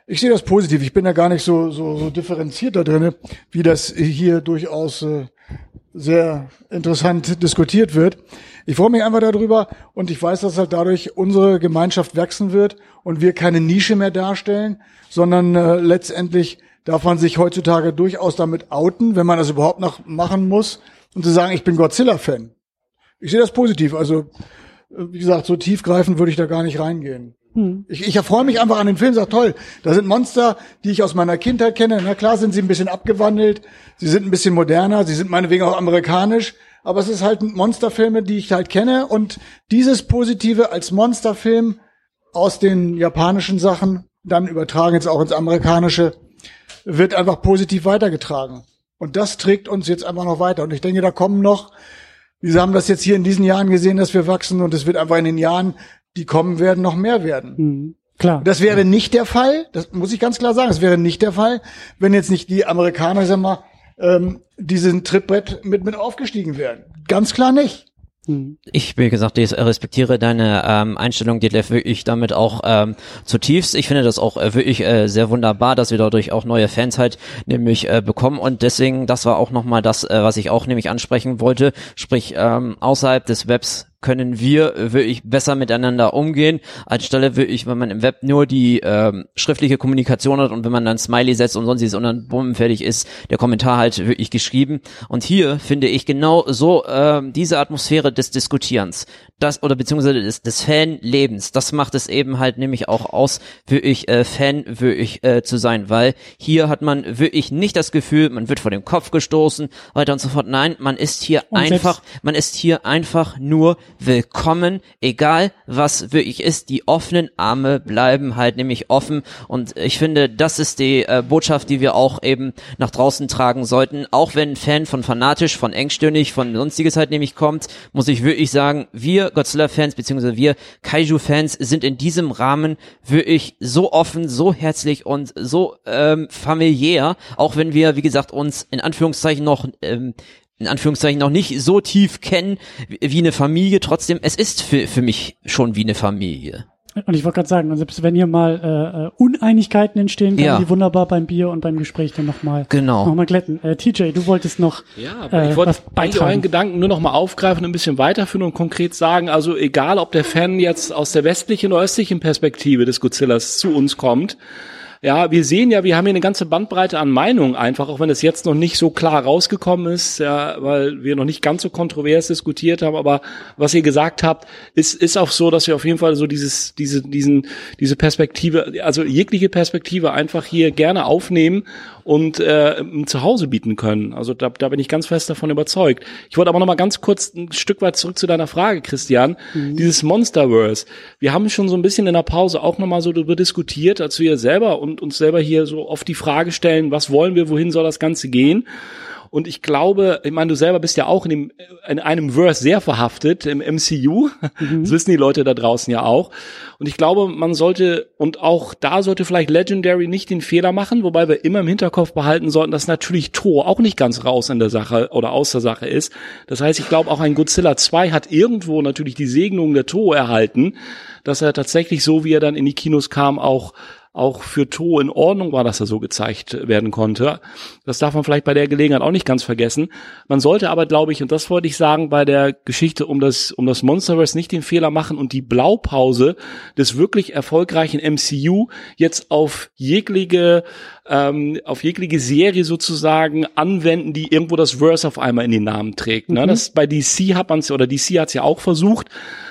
Ich sehe das positiv. Ich bin da gar nicht so, so, so differenziert da drinne, wie das hier durchaus äh, sehr interessant diskutiert wird. Ich freue mich einfach darüber und ich weiß, dass halt dadurch unsere Gemeinschaft wachsen wird und wir keine Nische mehr darstellen, sondern äh, letztendlich darf man sich heutzutage durchaus damit outen, wenn man das überhaupt noch machen muss und zu sagen, ich bin Godzilla-Fan. Ich sehe das positiv. Also, wie gesagt, so tiefgreifend würde ich da gar nicht reingehen. Ich, ich erfreue mich einfach an den Film, sag toll, da sind Monster, die ich aus meiner Kindheit kenne. Na klar sind sie ein bisschen abgewandelt, sie sind ein bisschen moderner, sie sind meinetwegen auch amerikanisch, aber es ist halt Monsterfilme, die ich halt kenne und dieses Positive als Monsterfilm aus den japanischen Sachen, dann übertragen jetzt auch ins amerikanische, wird einfach positiv weitergetragen. Und das trägt uns jetzt einfach noch weiter. Und ich denke, da kommen noch, wir haben das jetzt hier in diesen Jahren gesehen, dass wir wachsen und es wird einfach in den Jahren, die kommen werden, noch mehr werden. Hm. Klar. Das wäre nicht der Fall, das muss ich ganz klar sagen, das wäre nicht der Fall, wenn jetzt nicht die Amerikaner, sag mal, ähm, diesen Trittbrett mit, mit aufgestiegen wären. Ganz klar nicht. Ich, wie gesagt, ich respektiere deine ähm, Einstellung, Detlef, wirklich damit auch ähm, zutiefst. Ich finde das auch äh, wirklich äh, sehr wunderbar, dass wir dadurch auch neue Fans halt nämlich äh, bekommen. Und deswegen, das war auch nochmal das, äh, was ich auch nämlich ansprechen wollte, sprich ähm, außerhalb des Webs können wir wirklich besser miteinander umgehen, anstelle wirklich, wenn man im Web nur die ähm, schriftliche Kommunikation hat und wenn man dann Smiley setzt und sonstiges und dann bumm, fertig ist, der Kommentar halt wirklich geschrieben. Und hier finde ich genau so ähm, diese Atmosphäre des Diskutierens, das oder beziehungsweise des, des Fanlebens, das macht es eben halt nämlich auch aus, wirklich äh, Fan wirklich äh, zu sein, weil hier hat man wirklich nicht das Gefühl, man wird vor dem Kopf gestoßen, weiter und so fort. Nein, man ist hier Und einfach man ist hier einfach nur willkommen, egal was wirklich ist. Die offenen Arme bleiben halt nämlich offen und ich finde, das ist die äh, Botschaft, die wir auch eben nach draußen tragen sollten. Auch wenn ein Fan von fanatisch, von engstirnig, von sonstiges halt nämlich kommt, muss ich wirklich sagen, wir Godzilla-Fans beziehungsweise wir Kaiju-Fans sind in diesem Rahmen wirklich so offen, so herzlich und so ähm, familiär, auch wenn wir, wie gesagt, uns in Anführungszeichen noch ähm, in Anführungszeichen noch nicht so tief kennen wie eine Familie. Trotzdem, es ist für, für mich schon wie eine Familie. Und ich wollte gerade sagen, selbst wenn hier mal äh, äh, Uneinigkeiten entstehen, kann Ja. die wunderbar beim Bier und beim Gespräch dann nochmal Genau. noch mal glätten. Äh, TJ, du wolltest noch Ja, aber äh, ich wollte eigentlich euren Gedanken nur noch mal aufgreifen, ein bisschen weiterführen und konkret sagen, also egal, ob der Fan jetzt aus der westlichen oder östlichen Perspektive des Godzillas zu uns kommt, ja, wir sehen ja, wir haben hier eine ganze Bandbreite an Meinungen einfach, auch wenn es jetzt noch nicht so klar rausgekommen ist, ja, weil wir noch nicht ganz so kontrovers diskutiert haben, aber was ihr gesagt habt, ist, ist auch so, dass wir auf jeden Fall so dieses, diese, diesen, diese Perspektive, also jegliche Perspektive einfach hier gerne aufnehmen und äh, ein Zuhause bieten können. Also da, da bin ich ganz fest davon überzeugt. Ich wollte aber noch mal ganz kurz ein Stück weit zurück zu deiner Frage, Christian. Dieses Monsterverse. Wir haben schon so ein bisschen in der Pause auch noch mal so darüber diskutiert, als wir selber und uns selber hier so oft die Frage stellen, was wollen wir, wohin soll das Ganze gehen? Und ich glaube, ich meine, du selber bist ja auch in, dem, in einem Verse sehr verhaftet im MCU. [laughs] Das wissen die Leute da draußen ja auch. Und ich glaube, man sollte, und auch da sollte vielleicht Legendary nicht den Fehler machen, wobei wir immer im Hinterkopf behalten sollten, dass natürlich Thor auch nicht ganz raus in der Sache oder aus der Sache ist. Das heißt, ich glaube, auch ein Godzilla 2 hat irgendwo natürlich die Segnung der Thor erhalten, dass er tatsächlich so, wie er dann in die Kinos kam, auch auch für To in Ordnung war, dass er so gezeigt werden konnte. Das darf man vielleicht bei der Gelegenheit auch nicht ganz vergessen. Man sollte aber, glaube ich, und das wollte ich sagen, bei der Geschichte um das, um das Monsterverse nicht den Fehler machen und die Blaupause des wirklich erfolgreichen MCU jetzt auf jegliche ähm, auf jegliche Serie sozusagen anwenden, die irgendwo das Verse auf einmal in den Namen trägt. Ne? Mhm. Das bei DC hat man es oder DC hat es ja auch versucht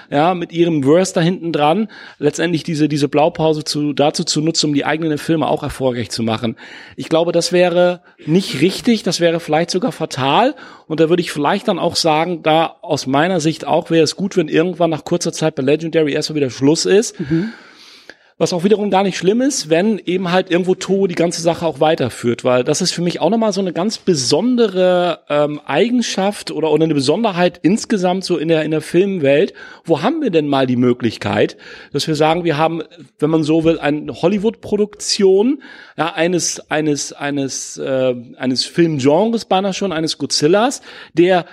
ja, mit ihrem Verse da hinten dran, letztendlich diese, diese Blaupause zu, dazu zu nutzen, um die eigenen Filme auch erfolgreich zu machen. Ich glaube, das wäre nicht richtig, das wäre vielleicht sogar fatal. Und da würde ich vielleicht dann auch sagen, da aus meiner Sicht auch wäre es gut, wenn irgendwann nach kurzer Zeit bei Legendary erstmal wieder Schluss ist. Mhm was auch wiederum gar nicht schlimm ist, wenn eben halt irgendwo To die ganze Sache auch weiterführt, weil das ist für mich auch nochmal so eine ganz besondere ähm, Eigenschaft oder, oder eine Besonderheit insgesamt so in der, in der Filmwelt. Wo haben wir denn mal die Möglichkeit, dass wir sagen, wir haben, wenn man so will, eine Hollywood-Produktion ja, eines, eines, eines, äh, eines Filmgenres beinahe schon, eines Godzillas, der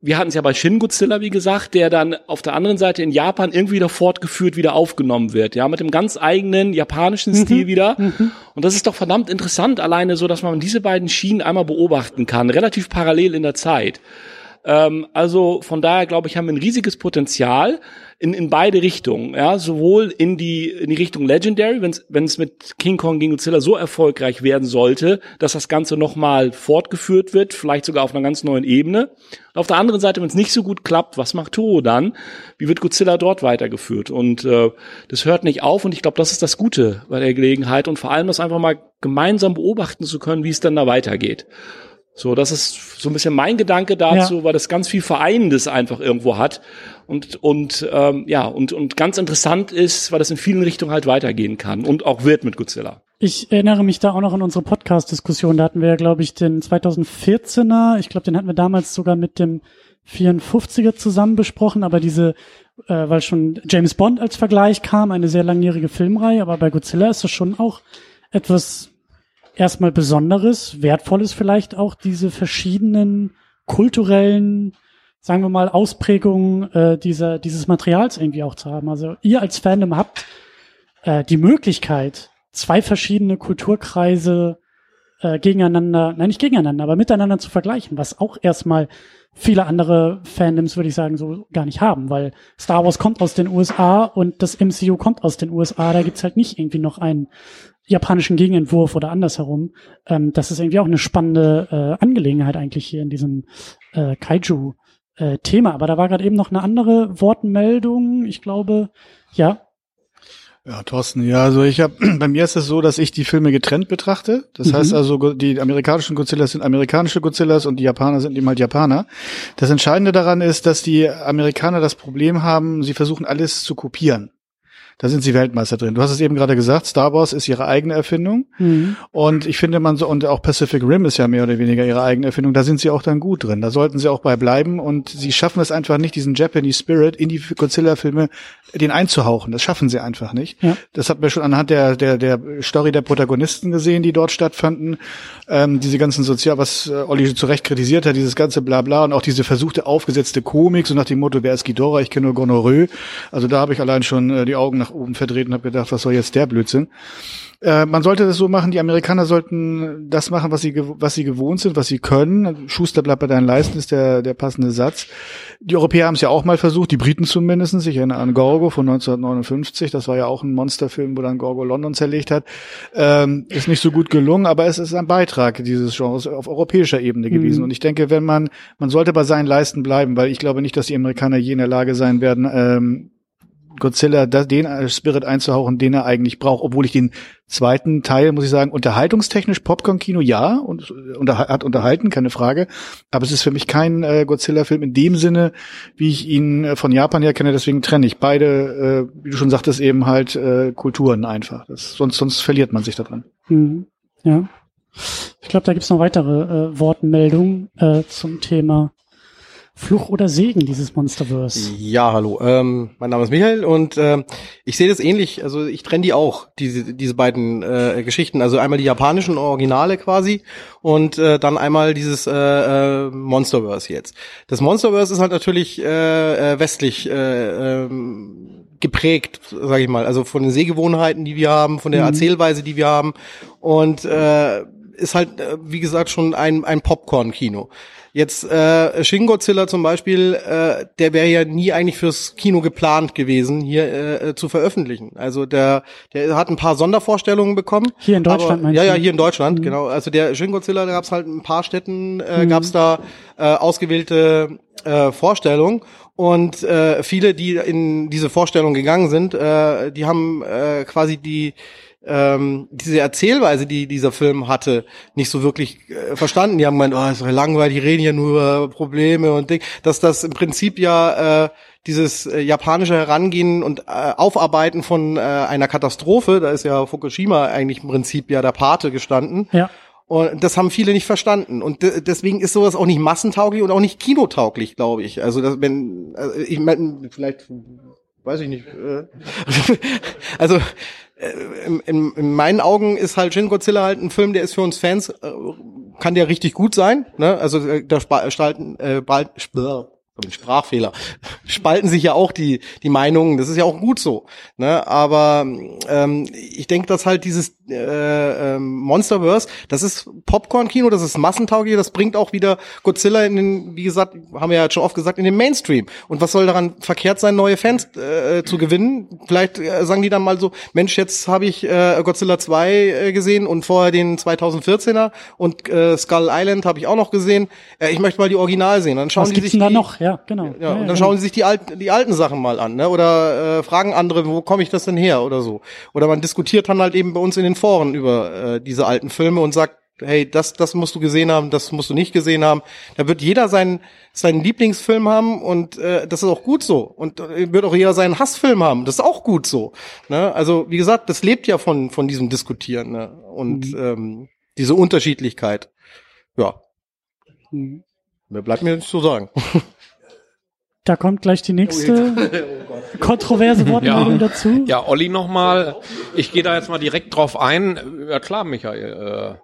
wir hatten es ja bei Shin Godzilla, wie gesagt, der dann auf der anderen Seite in Japan irgendwie wieder fortgeführt, wieder aufgenommen wird, ja, mit dem ganz eigenen japanischen mhm. Stil wieder. Mhm. Und das ist doch verdammt interessant, alleine so, dass man diese beiden Schienen einmal beobachten kann, relativ parallel in der Zeit. Ähm, also von daher glaube ich, haben wir ein riesiges Potenzial in, in beide Richtungen. Ja, sowohl in die, in die Richtung Legendary, wenn es mit King Kong gegen Godzilla so erfolgreich werden sollte, dass das Ganze nochmal fortgeführt wird, vielleicht sogar auf einer ganz neuen Ebene. Und auf der anderen Seite, wenn es nicht so gut klappt, was macht Toho dann? Wie wird Godzilla dort weitergeführt? Und äh, das hört nicht auf und ich glaube, das ist das Gute bei der Gelegenheit und vor allem das einfach mal gemeinsam beobachten zu können, wie es dann da weitergeht. So, das ist so ein bisschen mein Gedanke dazu, ja. weil das ganz viel Vereinendes einfach irgendwo hat und und ähm, ja und und ganz interessant ist, weil das in vielen Richtungen halt weitergehen kann und auch wird mit Godzilla. Ich erinnere mich da auch noch an unsere Podcast-Diskussion. Da hatten wir ja, glaube ich, den 2014er. Ich glaube, den hatten wir damals sogar mit dem 54er zusammen besprochen. Aber diese, äh, weil schon James Bond als Vergleich kam, eine sehr langjährige Filmreihe. Aber bei Godzilla ist das schon auch etwas erstmal Besonderes, Wertvolles vielleicht auch, diese verschiedenen kulturellen, sagen wir mal, Ausprägungen äh, dieser, dieses Materials irgendwie auch zu haben. Also ihr als Fandom habt äh, die Möglichkeit, zwei verschiedene Kulturkreise äh, gegeneinander, nein, nicht gegeneinander, aber miteinander zu vergleichen, was auch erstmal viele andere Fandoms, würde ich sagen, so gar nicht haben, weil Star Wars kommt aus den USA und das MCU kommt aus den USA, da gibt's halt nicht irgendwie noch einen japanischen Gegenentwurf oder andersherum. Ähm, das ist irgendwie auch eine spannende äh, Angelegenheit eigentlich hier in diesem äh, Kaiju-Thema. Äh, Aber da war gerade eben noch eine andere Wortmeldung. Ich glaube, ja. Ja, Thorsten, ja, also ich habe, [clears throat] bei mir ist es so, dass ich die Filme getrennt betrachte. Das mhm. heißt also, die amerikanischen Godzillas sind amerikanische Godzillas und die Japaner sind eben halt Japaner. Das Entscheidende daran ist, dass die Amerikaner das Problem haben, sie versuchen alles zu kopieren. Da sind sie Weltmeister drin. Du hast es eben gerade gesagt, Star Wars ist ihre eigene Erfindung. Mhm. Und ich finde man so, und auch Pacific Rim ist ja mehr oder weniger ihre eigene Erfindung. Da sind sie auch dann gut drin. Da sollten sie auch bei bleiben. Und sie schaffen es einfach nicht, diesen Japanese Spirit in die Godzilla-Filme den einzuhauchen. Das schaffen sie einfach nicht. Ja. Das hat man schon anhand der, der, der Story der Protagonisten gesehen, die dort stattfanden. Ähm, diese ganzen Sozial, was äh, Olli zu Recht kritisiert hat, dieses ganze Blabla und auch diese versuchte aufgesetzte Komik, so nach dem Motto, wer ist Ghidorah, ich kenne nur Gonorrhoe. Also da habe ich allein schon äh, die Augen nach oben verdreht und habe gedacht, was soll jetzt der Blödsinn? Äh, man sollte das so machen, die Amerikaner sollten das machen, was sie, was sie gewohnt sind, was sie können. Schuster bleibt bei deinen Leisten, ist der, der passende Satz. Die Europäer haben es ja auch mal versucht, die Briten zumindest. Ich erinnere an Gorgo von 1959, das war ja auch ein Monsterfilm, wo dann Gorgo London zerlegt hat. Ähm, ist nicht so gut gelungen, aber es ist ein Beitrag dieses Genres auf europäischer Ebene gewesen. Mhm. Und ich denke, wenn man, man sollte bei seinen Leisten bleiben, weil ich glaube nicht, dass die Amerikaner je in der Lage sein werden, ähm, Godzilla den Spirit einzuhauchen, den er eigentlich braucht, obwohl ich den zweiten Teil, muss ich sagen, unterhaltungstechnisch Popcorn-Kino ja und unter, hat unterhalten, keine Frage, aber es ist für mich kein äh, Godzilla-Film in dem Sinne, wie ich ihn äh, von Japan her kenne, deswegen trenne ich beide, äh, wie du schon sagtest, eben halt äh, Kulturen einfach. Das, sonst, sonst verliert man sich daran. Mhm. Ja. Ich glaube, da gibt's noch weitere äh, Wortmeldungen äh, zum Thema Fluch oder Segen, dieses Monsterverse? Ja, hallo. Ähm, mein Name ist Michael und äh, ich sehe das ähnlich. Also ich trenne die auch, diese, diese beiden äh, Geschichten. Also einmal die japanischen Originale quasi und äh, dann einmal dieses äh, äh, Monsterverse jetzt. Das Monsterverse ist halt natürlich äh, äh, westlich äh, äh, geprägt, sage ich mal. Also von den Sehgewohnheiten, die wir haben, von der Mhm. Erzählweise, die wir haben. Und äh, ist halt, äh, wie gesagt, schon ein, ein Popcorn-Kino. Jetzt äh, Shin Godzilla zum Beispiel, äh, der wäre ja nie eigentlich fürs Kino geplant gewesen, hier äh, zu veröffentlichen. Also der, der hat ein paar Sondervorstellungen bekommen. Hier in Deutschland aber, meinst Ja, ja, hier in Deutschland, genau. Also der Shin Godzilla, da gab es halt ein paar Städten, äh, gab es da äh, ausgewählte äh, Vorstellungen. Und äh, viele, die in diese Vorstellung gegangen sind, äh, die haben äh, quasi die ähm, diese Erzählweise, die dieser Film hatte, nicht so wirklich äh, verstanden. Die haben gemeint, oh, ist doch langweilig, die reden ja nur über Probleme und Ding. Dass das im Prinzip ja äh, dieses äh, japanische Herangehen und äh, Aufarbeiten von äh, einer Katastrophe, da ist ja Fukushima eigentlich im Prinzip ja der Pate gestanden. Ja. Und das haben viele nicht verstanden. Und de deswegen ist sowas auch nicht massentauglich und auch nicht kinotauglich, glaube ich. Also das, wenn, also ich meine, vielleicht, weiß ich nicht. Äh, [laughs] also äh, in, in, in meinen Augen ist halt Shin Godzilla halt ein Film, der ist für uns Fans, äh, kann der richtig gut sein. Ne? Also äh, da spalten, äh, bald, ein Sprachfehler. Spalten sich ja auch die die Meinungen. Das ist ja auch gut so. Ne? Aber ähm, ich denke, dass halt dieses äh, ähm, Monsterverse, das ist Popcorn-Kino, das ist massentauglich, das bringt auch wieder Godzilla in den, wie gesagt, haben wir ja schon oft gesagt, in den Mainstream. Und was soll daran verkehrt sein, neue Fans äh, zu gewinnen? Vielleicht äh, sagen die dann mal so, Mensch, jetzt habe ich äh, Godzilla 2 äh, gesehen und vorher den 2014er und äh, Skull Island habe ich auch noch gesehen. Äh, ich möchte mal die Original sehen. Dann schauen Was die sich denn da die, noch? Ja, genau. ja, und dann genau. schauen sie sich die alten, die alten Sachen mal an, ne? Oder äh, fragen andere, wo komme ich das denn her oder so. Oder man diskutiert dann halt eben bei uns in den Foren über äh, diese alten Filme und sagt, hey, das, das musst du gesehen haben, das musst du nicht gesehen haben. Da wird jeder seinen, seinen Lieblingsfilm haben und äh, das ist auch gut so. Und äh, wird auch jeder seinen Hassfilm haben. Das ist auch gut so. Ne? Also, wie gesagt, das lebt ja von, von diesem Diskutieren ne? und ähm, diese Unterschiedlichkeit. Ja, Mhm. mehr bleibt mir nicht zu sagen. [laughs] Da kommt gleich die nächste [laughs] kontroverse Wortmeldung dazu. Ja, Olli nochmal. Ich gehe da jetzt mal direkt drauf ein. Ja klar, Michael.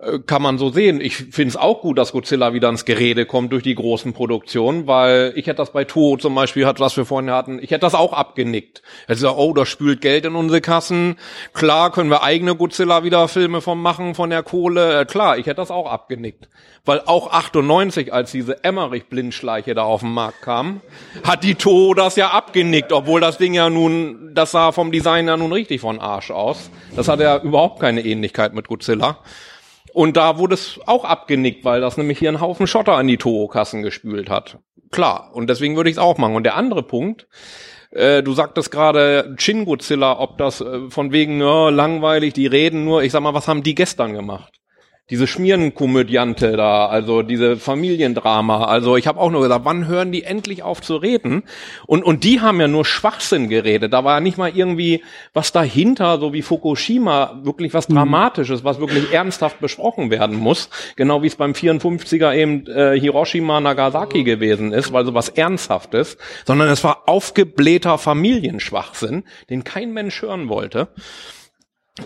Äh, kann man so sehen. Ich finde es auch gut, dass Godzilla wieder ins Gerede kommt durch die großen Produktionen, weil ich hätte das bei Toho zum Beispiel, was wir vorhin hatten, ich hätte das auch abgenickt. Gesagt, oh, das spült Geld in unsere Kassen. Klar, können wir eigene Godzilla wieder Filme von machen, von der Kohle. Äh, klar, ich hätte das auch abgenickt. Weil auch 98, als diese Emmerich-Blindschleiche da auf den Markt kam, hat die Toho das ja abgenickt, obwohl das Ding ja nun, das sah vom Design ja nun richtig von Arsch aus. Das hat ja überhaupt keine Ähnlichkeit mit Godzilla. Und da wurde es auch abgenickt, weil das nämlich hier einen Haufen Schotter an die Toho-Kassen gespült hat. Klar. Und deswegen würde ich es auch machen. Und der andere Punkt, äh, du sagtest gerade Shin Godzilla, ob das äh, von wegen ja, langweilig, die reden nur. Ich sag mal, was haben die gestern gemacht? Diese Schmierenkomödiante da, also diese Familiendrama. Also ich habe auch nur gesagt, wann hören die endlich auf zu reden? Und und die haben ja nur Schwachsinn geredet. Da war ja nicht mal irgendwie was dahinter, so wie Fukushima, wirklich was Dramatisches, was wirklich ernsthaft besprochen werden muss. Genau wie es beim 54er eben äh, Hiroshima Nagasaki gewesen ist, weil so was Ernsthaftes. Sondern es war aufgeblähter Familienschwachsinn, den kein Mensch hören wollte.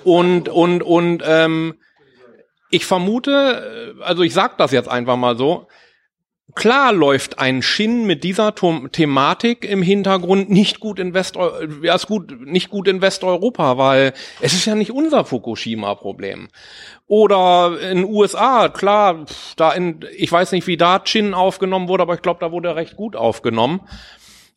Und und und ähm, ich vermute, äh, also ich sag das jetzt einfach mal so, klar läuft ein Shin mit dieser Tom Thematik im Hintergrund nicht gut in West ja, ist gut nicht gut in Westeuropa, weil es ist ja nicht unser Fukushima Problem. Oder in USA, klar, da in ich weiß nicht, wie da Shin aufgenommen wurde, aber ich glaube, da wurde er recht gut aufgenommen.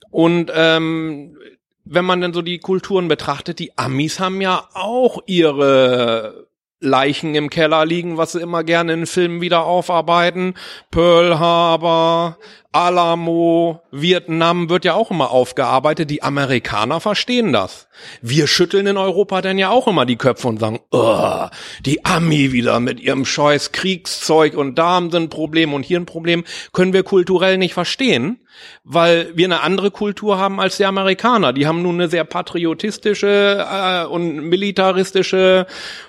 Und ähm, wenn man denn so die Kulturen betrachtet, die Amis haben ja auch ihre Leichen im Keller liegen, was sie immer gerne in Filmen wieder aufarbeiten. Pearl Harbor, Alamo, Vietnam wird ja auch immer aufgearbeitet. Die Amerikaner verstehen das. Wir schütteln in Europa dann ja auch immer die Köpfe und sagen, oh, die Ami wieder mit ihrem scheiß Kriegszeug und da haben sie ein Problem und hier ein Problem, können wir kulturell nicht verstehen, weil wir eine andere Kultur haben als die Amerikaner. Die haben nun eine sehr patriotistische äh, und militaristische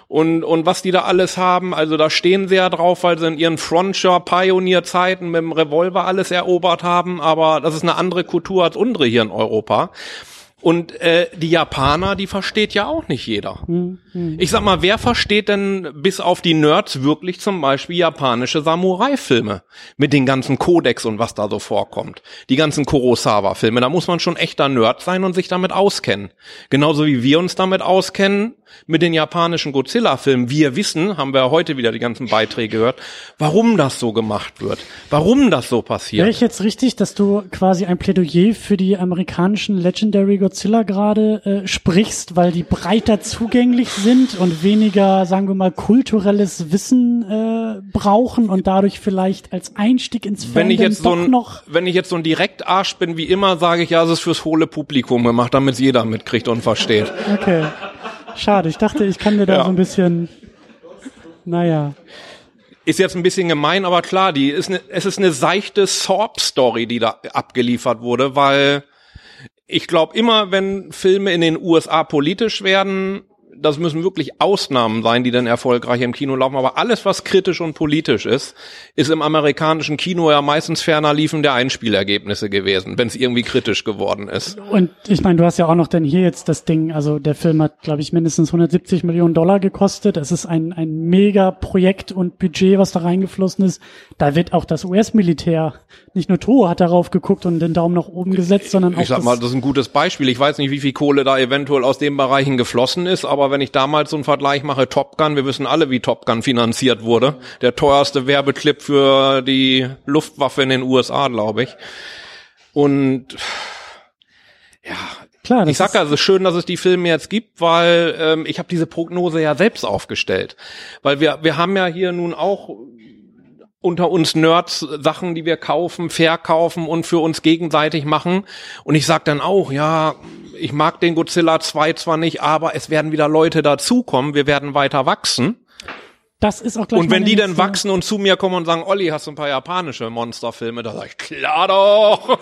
und, und was die da alles haben. Also da stehen sie ja drauf, weil sie in ihren Frontier-Pioneer-Zeiten mit dem Revolver alles erobert haben, aber das ist eine andere Kultur als unsere hier in Europa. Und äh, die Japaner, die versteht ja auch nicht jeder. Ich sag mal, wer versteht denn bis auf die Nerds wirklich zum Beispiel japanische Samurai-Filme mit den ganzen Codex und was da so vorkommt? Die ganzen Kurosawa-Filme, da muss man schon echter Nerd sein und sich damit auskennen. Genauso wie wir uns damit auskennen mit den japanischen Godzilla-Filmen. Wir wissen, haben wir heute wieder die ganzen Beiträge gehört, warum das so gemacht wird, warum das so Wäre passiert. ich jetzt richtig, dass du quasi ein Plädoyer für die amerikanischen Legendary Godzilla gerade äh, sprichst, weil die breiter zugänglich sind und weniger, sagen wir mal, kulturelles Wissen äh, brauchen und dadurch vielleicht als Einstieg ins wenn ich jetzt so ein, noch wenn ich jetzt so ein Direktarsch bin wie immer, sage ich ja, es ist fürs hohle Publikum gemacht, damit es jeder mitkriegt und versteht. Okay. Schade, ich dachte, ich kann dir da Ja. so ein bisschen. Naja. Ist jetzt ein bisschen gemein, aber klar, die ist ne, es ist eine seichte Sorb-Story, die da abgeliefert wurde, weil ich glaube immer, wenn Filme in den USA politisch werden, das müssen wirklich Ausnahmen sein, die dann erfolgreich im Kino laufen. Aber alles, was kritisch und politisch ist, ist im amerikanischen Kino ja meistens ferner liefen der Einspielergebnisse gewesen, wenn es irgendwie kritisch geworden ist. Und ich meine, du hast ja auch noch denn hier jetzt das Ding, also der Film hat, glaube ich, mindestens 170 Millionen Dollar gekostet. Es ist ein, ein mega Projekt und Budget, was da reingeflossen ist. Da wird auch das US-Militär, nicht nur Toho hat darauf geguckt und den Daumen nach oben gesetzt, sondern auch Ich sag mal, das ist ein gutes Beispiel. Ich weiß nicht, wie viel Kohle da eventuell aus den Bereichen geflossen ist, aber wenn ich damals so einen Vergleich mache, Top Gun, wir wissen alle, wie Top Gun finanziert wurde. Der teuerste Werbeclip für die Luftwaffe in den USA, glaube ich. Und klar, das ich sag ja, es ist schön, dass es die Filme jetzt gibt, weil ähm, ich habe diese Prognose ja selbst aufgestellt. Weil wir, wir haben ja hier nun auch unter uns Nerds Sachen, die wir kaufen, verkaufen und für uns gegenseitig machen. Und ich sag dann auch, ja, ich mag den Godzilla 2 zwar nicht, aber es werden wieder Leute dazukommen, wir werden weiter wachsen. das ist auch gleich Und wenn die dann wachsen und zu mir kommen und sagen, Olli, hast du ein paar japanische Monsterfilme? Da sag ich, klar doch.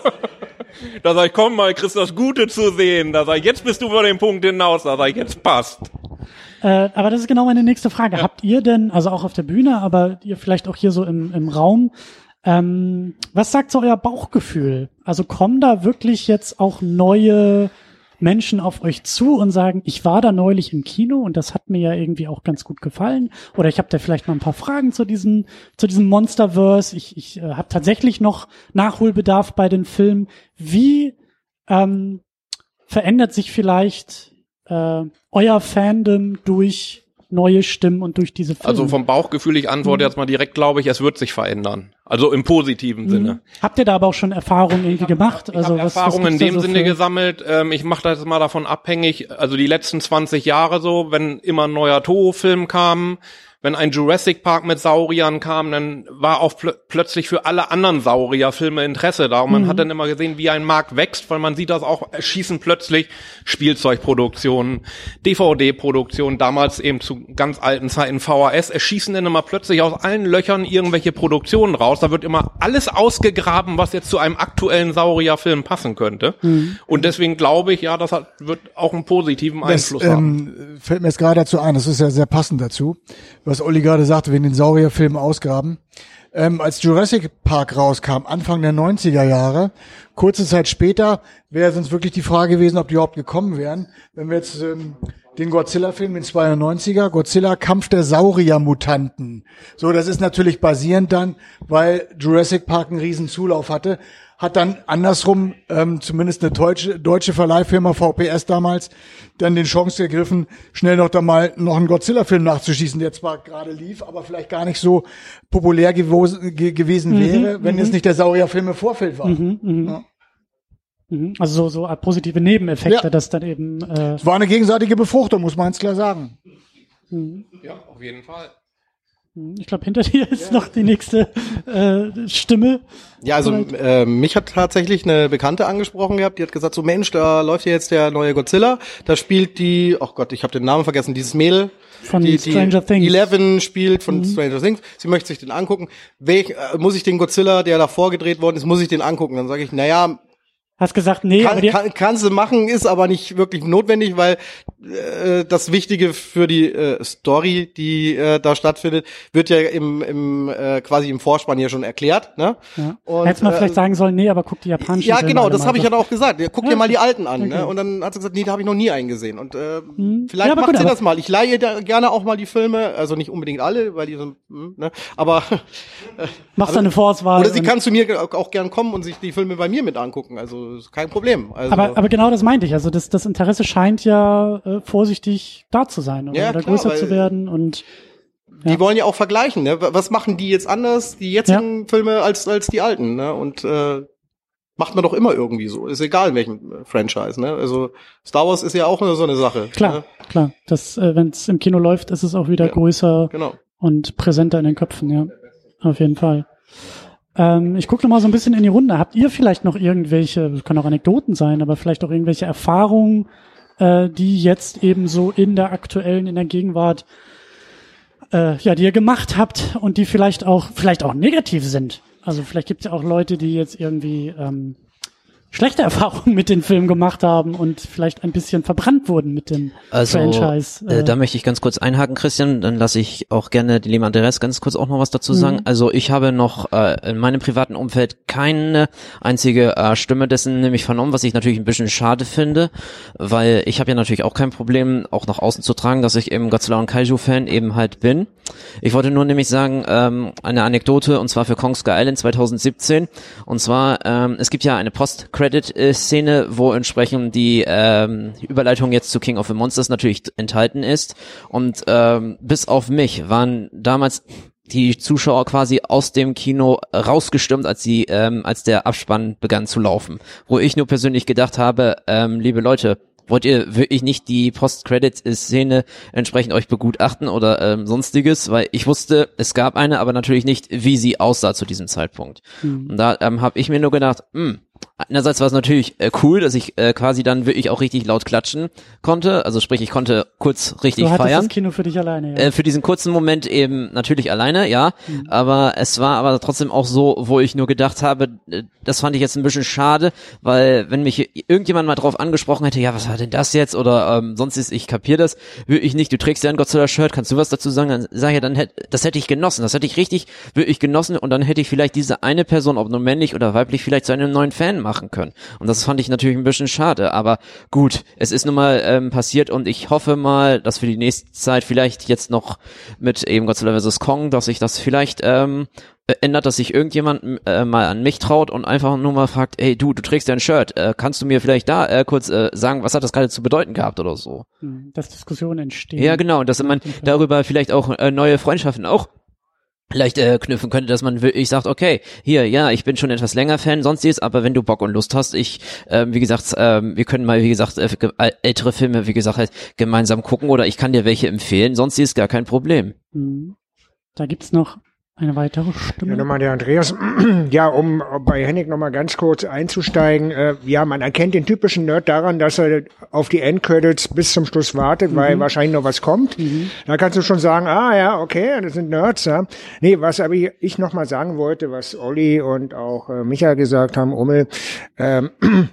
[laughs] da sag ich, komm mal, kriegst das Gute zu sehen. Da sag ich, jetzt bist du über den Punkt hinaus. Da sag ich, jetzt passt. Äh, aber das ist genau meine nächste Frage. Habt ihr denn, also auch auf der Bühne, aber ihr vielleicht auch hier so im, im Raum, ähm, was sagt so euer Bauchgefühl? Also kommen da wirklich jetzt auch neue Menschen auf euch zu und sagen, ich war da neulich im Kino und das hat mir ja irgendwie auch ganz gut gefallen. Oder ich habe da vielleicht mal ein paar Fragen zu diesem, zu diesem Monsterverse. Ich, ich äh, habe tatsächlich noch Nachholbedarf bei den Filmen. Wie ähm, verändert sich vielleicht äh, euer Fandom durch neue Stimmen und durch diese Filme? Also vom Bauchgefühl, ich antworte jetzt mal direkt, glaube ich, es wird sich verändern. Also im positiven Sinne. Habt ihr da aber auch schon Erfahrungen irgendwie gemacht? Ich also was, Erfahrungen was in dem so Sinne für- gesammelt. Ähm, ich mache das mal davon abhängig, also die letzten 20 Jahre so, wenn immer ein neuer Toho-Film kam, wenn ein Jurassic Park mit Sauriern kam, dann war auch plö plötzlich für alle anderen Saurierfilme Interesse da. Und man hat dann immer gesehen, wie ein Markt wächst, weil man sieht das auch, schießen plötzlich Spielzeugproduktionen, DVD-Produktionen, damals eben zu ganz alten Zeiten VHS, es schießen dann immer plötzlich aus allen Löchern irgendwelche Produktionen raus. Da wird immer alles ausgegraben, was jetzt zu einem aktuellen Saurierfilm passen könnte. Und deswegen glaube ich, ja, das hat, wird auch einen positiven Das Einfluss haben. ähm, fällt mir jetzt gerade dazu ein, das ist ja sehr passend dazu, was Olli gerade sagte, wegen den Saurierfilmen ausgraben. Ähm, als Jurassic Park rauskam, Anfang der 90er Jahre, kurze Zeit später, wäre sonst wirklich die Frage gewesen, ob die überhaupt gekommen wären. Wenn wir jetzt ähm, den Godzilla-Film, den 92er, Godzilla Kampf der Saurier-Mutanten. So, das ist natürlich basierend dann, weil Jurassic Park einen riesen Zulauf hatte, hat dann andersrum, ähm, zumindest eine deutsche, deutsche Verleihfirma VPS damals, dann den Chance gegriffen, schnell noch da mal noch einen Godzilla-Film nachzuschießen, der zwar gerade lief, aber vielleicht gar nicht so populär gewo- ge gewesen wäre, wenn es nicht der Saurierfilm im Vorfeld war. Mhm, Also so, so positive Nebeneffekte, Ja. dass dann eben äh, Es war eine gegenseitige Befruchtung, muss man ganz klar sagen. Ja, auf jeden Fall. Ich glaube, hinter [laughs] dir ist noch die nächste äh, Stimme. Ja, also äh, mich hat tatsächlich eine Bekannte angesprochen gehabt, die hat gesagt, so Mensch, da läuft ja jetzt der neue Godzilla, da spielt die, oh Gott, ich habe den Namen vergessen, dieses Mädel, Von die, Stranger die Things. Eleven spielt von Stranger Things, sie möchte sich den angucken. Welch, äh, muss ich den Godzilla, der da vorgedreht worden ist, muss ich den angucken? Dann sage ich, naja, Hast gesagt, nee, Kann, kann, kannst du machen, ist aber nicht wirklich notwendig, weil äh, das Wichtige für die äh, Story, die äh, da stattfindet, wird ja im, im äh, quasi im Vorspann hier schon erklärt. Ne? ja. Und, hättest mal äh, vielleicht sagen sollen, nee, aber guck die japanischen Ja, Filme genau, das habe ich ja auch gesagt. Ja, guck Ja, dir mal die alten an. okay. Ne? Und dann hat sie gesagt, nee, da habe ich noch nie einen gesehen. Und äh, Hm. vielleicht Ja, macht gut, sie das mal. Ich leihe da gerne auch mal die Filme, also nicht unbedingt alle, weil die sind, hm, ne? aber Machst du eine Vorauswahl. oder sie kann zu mir auch auch gern kommen und sich die Filme bei mir mit angucken. Also ist kein Problem. Also, aber, aber genau das meinte ich. Also das, das Interesse scheint ja äh, vorsichtig da zu sein oder, Ja, oder klar, größer zu werden und die ja. wollen ja auch vergleichen. Ne? Was machen die jetzt anders, die jetzigen Filme als als die alten? Ne? Und äh, macht man doch immer irgendwie so. Ist egal in welchem äh, Franchise. Ne? Also Star Wars ist ja auch so eine Sache. klar, Ne? klar. Das, äh, wenn es im Kino läuft, ist es auch wieder Ja. größer Genau. und präsenter in den Köpfen, ja. Auf jeden Fall. Ähm, ich gucke mal so ein bisschen in die Runde. Habt ihr vielleicht noch irgendwelche, das können auch Anekdoten sein, aber vielleicht auch irgendwelche Erfahrungen, äh, die jetzt eben so in der aktuellen, in der Gegenwart, äh, ja, die ihr gemacht habt und die vielleicht auch, vielleicht auch negativ sind? Also vielleicht gibt es ja auch Leute, die jetzt irgendwie ähm, schlechte [laughs] Erfahrungen mit den Filmen gemacht haben und vielleicht ein bisschen verbrannt wurden mit dem Also, Franchise. äh, da möchte ich ganz kurz einhaken, Christian, dann lasse ich auch gerne die lieben Andreas ganz kurz auch noch was dazu sagen. Also ich habe noch äh, in meinem privaten Umfeld keine einzige äh, Stimme dessen nämlich vernommen, was ich natürlich ein bisschen schade finde, weil ich habe ja natürlich auch kein Problem, auch nach außen zu tragen, dass ich eben Godzilla und Kaiju-Fan eben halt bin. Ich wollte nur nämlich sagen, ähm, eine Anekdote, und zwar für Kong Sky Island 2017. Und zwar, ähm, es gibt ja eine Post-Credit-Szene, wo entsprechend die ähm, Überleitung jetzt zu King of the Monsters natürlich enthalten ist. Und ähm, bis auf mich waren damals die Zuschauer quasi aus dem Kino rausgestürmt, als sie, ähm, als der Abspann begann zu laufen. Wo ich nur persönlich gedacht habe, ähm, liebe Leute, wollt ihr wirklich nicht die Post-Credit-Szene entsprechend euch begutachten oder ähm, sonstiges? Weil ich wusste, es gab eine, aber natürlich nicht, wie sie aussah zu diesem Zeitpunkt. Und da ähm, habe ich mir nur gedacht, hm, einerseits war es natürlich äh, cool, dass ich äh, quasi dann wirklich auch richtig laut klatschen konnte. Also sprich, ich konnte kurz richtig du feiern. das Kino für dich alleine. Ja. Äh, für diesen kurzen Moment eben natürlich alleine, ja. Aber es war aber trotzdem auch so, wo ich nur gedacht habe, äh, das fand ich jetzt ein bisschen schade, weil wenn mich irgendjemand mal drauf angesprochen hätte, ja, was war denn das jetzt? Oder ähm, sonst ist, ich kapier das, würde ich nicht, du trägst ja ein Godzilla-Shirt, kannst du was dazu sagen? Dann sag ich ja, dann hätte, das hätte ich genossen, das hätte ich richtig, wirklich genossen und dann hätte ich vielleicht diese eine Person, ob nur männlich oder weiblich, vielleicht zu einem neuen Fan machen können. Und das fand ich natürlich ein bisschen schade, aber gut, es ist nun mal ähm, passiert und ich hoffe mal, dass für die nächste Zeit vielleicht jetzt noch mit eben Godzilla vs. Kong, dass sich das vielleicht ähm, äh, ändert, dass sich irgendjemand äh, mal an mich traut und einfach nur mal fragt, hey du, du trägst ja ein Shirt, äh, kannst du mir vielleicht da äh, kurz äh, sagen, was hat das gerade zu bedeuten gehabt oder so? Hm, dass Diskussionen entstehen. Ja, genau, und dass man darüber vielleicht auch äh, neue Freundschaften auch vielleicht äh, knüpfen könnte, dass man wirklich sagt, okay, hier, ja, ich bin schon etwas länger Fan, sonstiges, aber wenn du Bock und Lust hast, ich, ähm, wie gesagt, ähm, wir können mal, wie gesagt, äh, äh, ältere Filme, wie gesagt, halt gemeinsam gucken oder ich kann dir welche empfehlen, sonstiges gar kein Problem. Hm. Da gibt's noch eine weitere Stimme. Ja, nochmal der Andreas. [clears throat] Ja, um bei Hennig nochmal ganz kurz einzusteigen. Äh, ja, man erkennt den typischen Nerd daran, dass er auf die Endcredits bis zum Schluss wartet, weil wahrscheinlich noch was kommt. Da kannst du schon sagen, ah ja, okay, das sind Nerds, ja. Nee, was aber ich, ich nochmal sagen wollte, was Olli und auch äh, Michael gesagt haben, Ummel, ähm, [clears throat]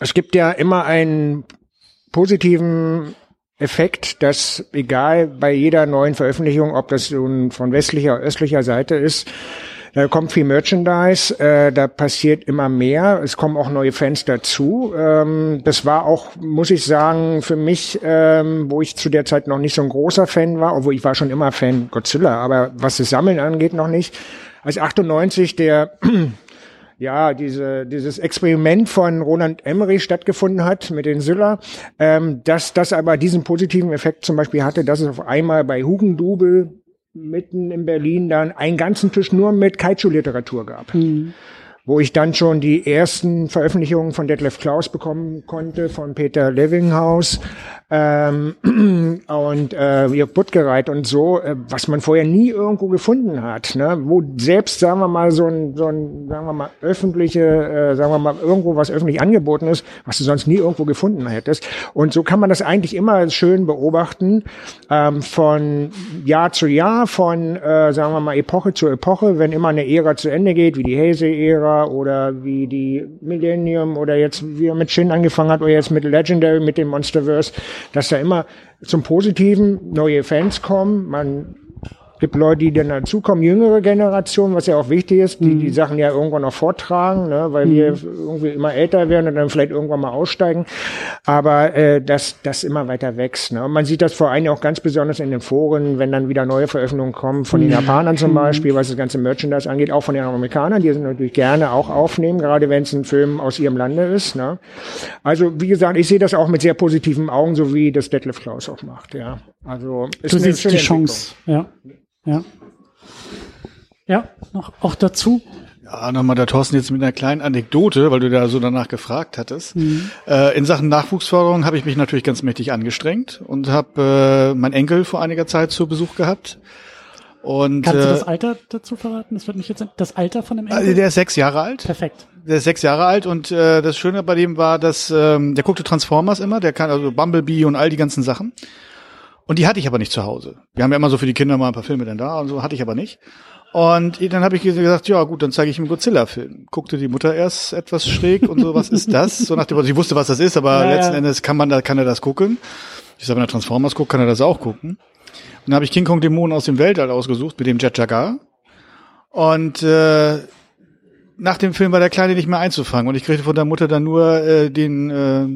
es gibt ja immer einen positiven Effekt, dass egal bei jeder neuen Veröffentlichung, ob das nun von westlicher oder östlicher Seite ist, da kommt viel Merchandise, äh, da passiert immer mehr, es kommen auch neue Fans dazu. Ähm, das war auch, muss ich sagen, für mich, ähm, wo ich zu der Zeit noch nicht so ein großer Fan war, obwohl ich war schon immer Fan Godzilla, aber was das Sammeln angeht, noch nicht. Als 98 der ja, diese, dieses Experiment von Roland Emmerich stattgefunden hat mit den Syller, ähm, dass das aber diesen positiven Effekt zum Beispiel hatte, dass es auf einmal bei Hugendubel mitten in Berlin dann einen ganzen Tisch nur mit Kaiju-Literatur gab. Wo ich dann schon die ersten Veröffentlichungen von Detlef Klaus bekommen konnte, von Peter Levinghaus, ähm, [clears throat] und äh, Jörg Buttgereit und so, äh, was man vorher nie irgendwo gefunden hat, ne? wo selbst, sagen wir mal, so ein, so ein sagen wir mal, öffentliche, äh, sagen wir mal, irgendwo was öffentlich angeboten ist, was du sonst nie irgendwo gefunden hättest. Und so kann man das eigentlich immer schön beobachten, ähm, von Jahr zu Jahr, von, äh, sagen wir mal, Epoche zu Epoche, wenn immer eine Ära zu Ende geht, wie die Hazy-Ära oder wie die Millennium oder jetzt, wie er mit Shin angefangen hat oder jetzt mit Legendary, mit dem Monsterverse, dass da immer zum Positiven neue Fans kommen. Man gibt Leute, die dann dazukommen, jüngere Generationen, was ja auch wichtig ist, die die Sachen ja irgendwann noch vortragen, ne, weil wir irgendwie immer älter werden und dann vielleicht irgendwann mal aussteigen. Aber äh, das, das immer weiter wächst. Ne? Und man sieht das vor allem auch ganz besonders in den Foren, wenn dann wieder neue Veröffentlichungen kommen, von den Japanern zum Beispiel, was das ganze Merchandise angeht, auch von den Amerikanern, die es natürlich gerne auch aufnehmen, gerade wenn es ein Film aus ihrem Lande ist. Ne? Also wie gesagt, ich sehe das auch mit sehr positiven Augen, so wie das Detlef Klaus auch macht. Ja, also ist Du eine siehst die Chance. Ja. Ja. Ja, noch auch dazu. Ja, nochmal der Thorsten jetzt mit einer kleinen Anekdote, weil du da so danach gefragt hattest. Äh, in Sachen Nachwuchsförderung habe ich mich natürlich ganz mächtig angestrengt und habe äh, meinen Enkel vor einiger Zeit zu Besuch gehabt. Und Kannst du äh, das Alter dazu verraten? Das wird mich jetzt das Alter von dem also Enkel. der ist sechs Jahre alt. Perfekt. Der ist sechs Jahre alt und äh, das Schöne bei dem war, dass ähm, der guckte Transformers immer, der kann also Bumblebee und all die ganzen Sachen. Und die hatte ich aber nicht zu Hause. Wir haben ja immer so für die Kinder mal ein paar Filme dann da und so hatte ich aber nicht. Und dann habe ich gesagt, ja gut, dann zeige ich ihm einen Godzilla-Film. Guckte die Mutter erst etwas schräg und so, was ist das? So nach dem Motto, sie wusste, was das ist, aber [laughs] Ja, ja. letzten Endes kann man da, kann er das gucken. Ich sage, wenn er Transformers guckt, kann er das auch gucken. Und dann habe ich King Kong Dämonen aus dem Weltall ausgesucht mit dem Jet Jaguar. Und äh, nach dem Film war der Kleine nicht mehr einzufangen und ich kriegte von der Mutter dann nur äh, den äh,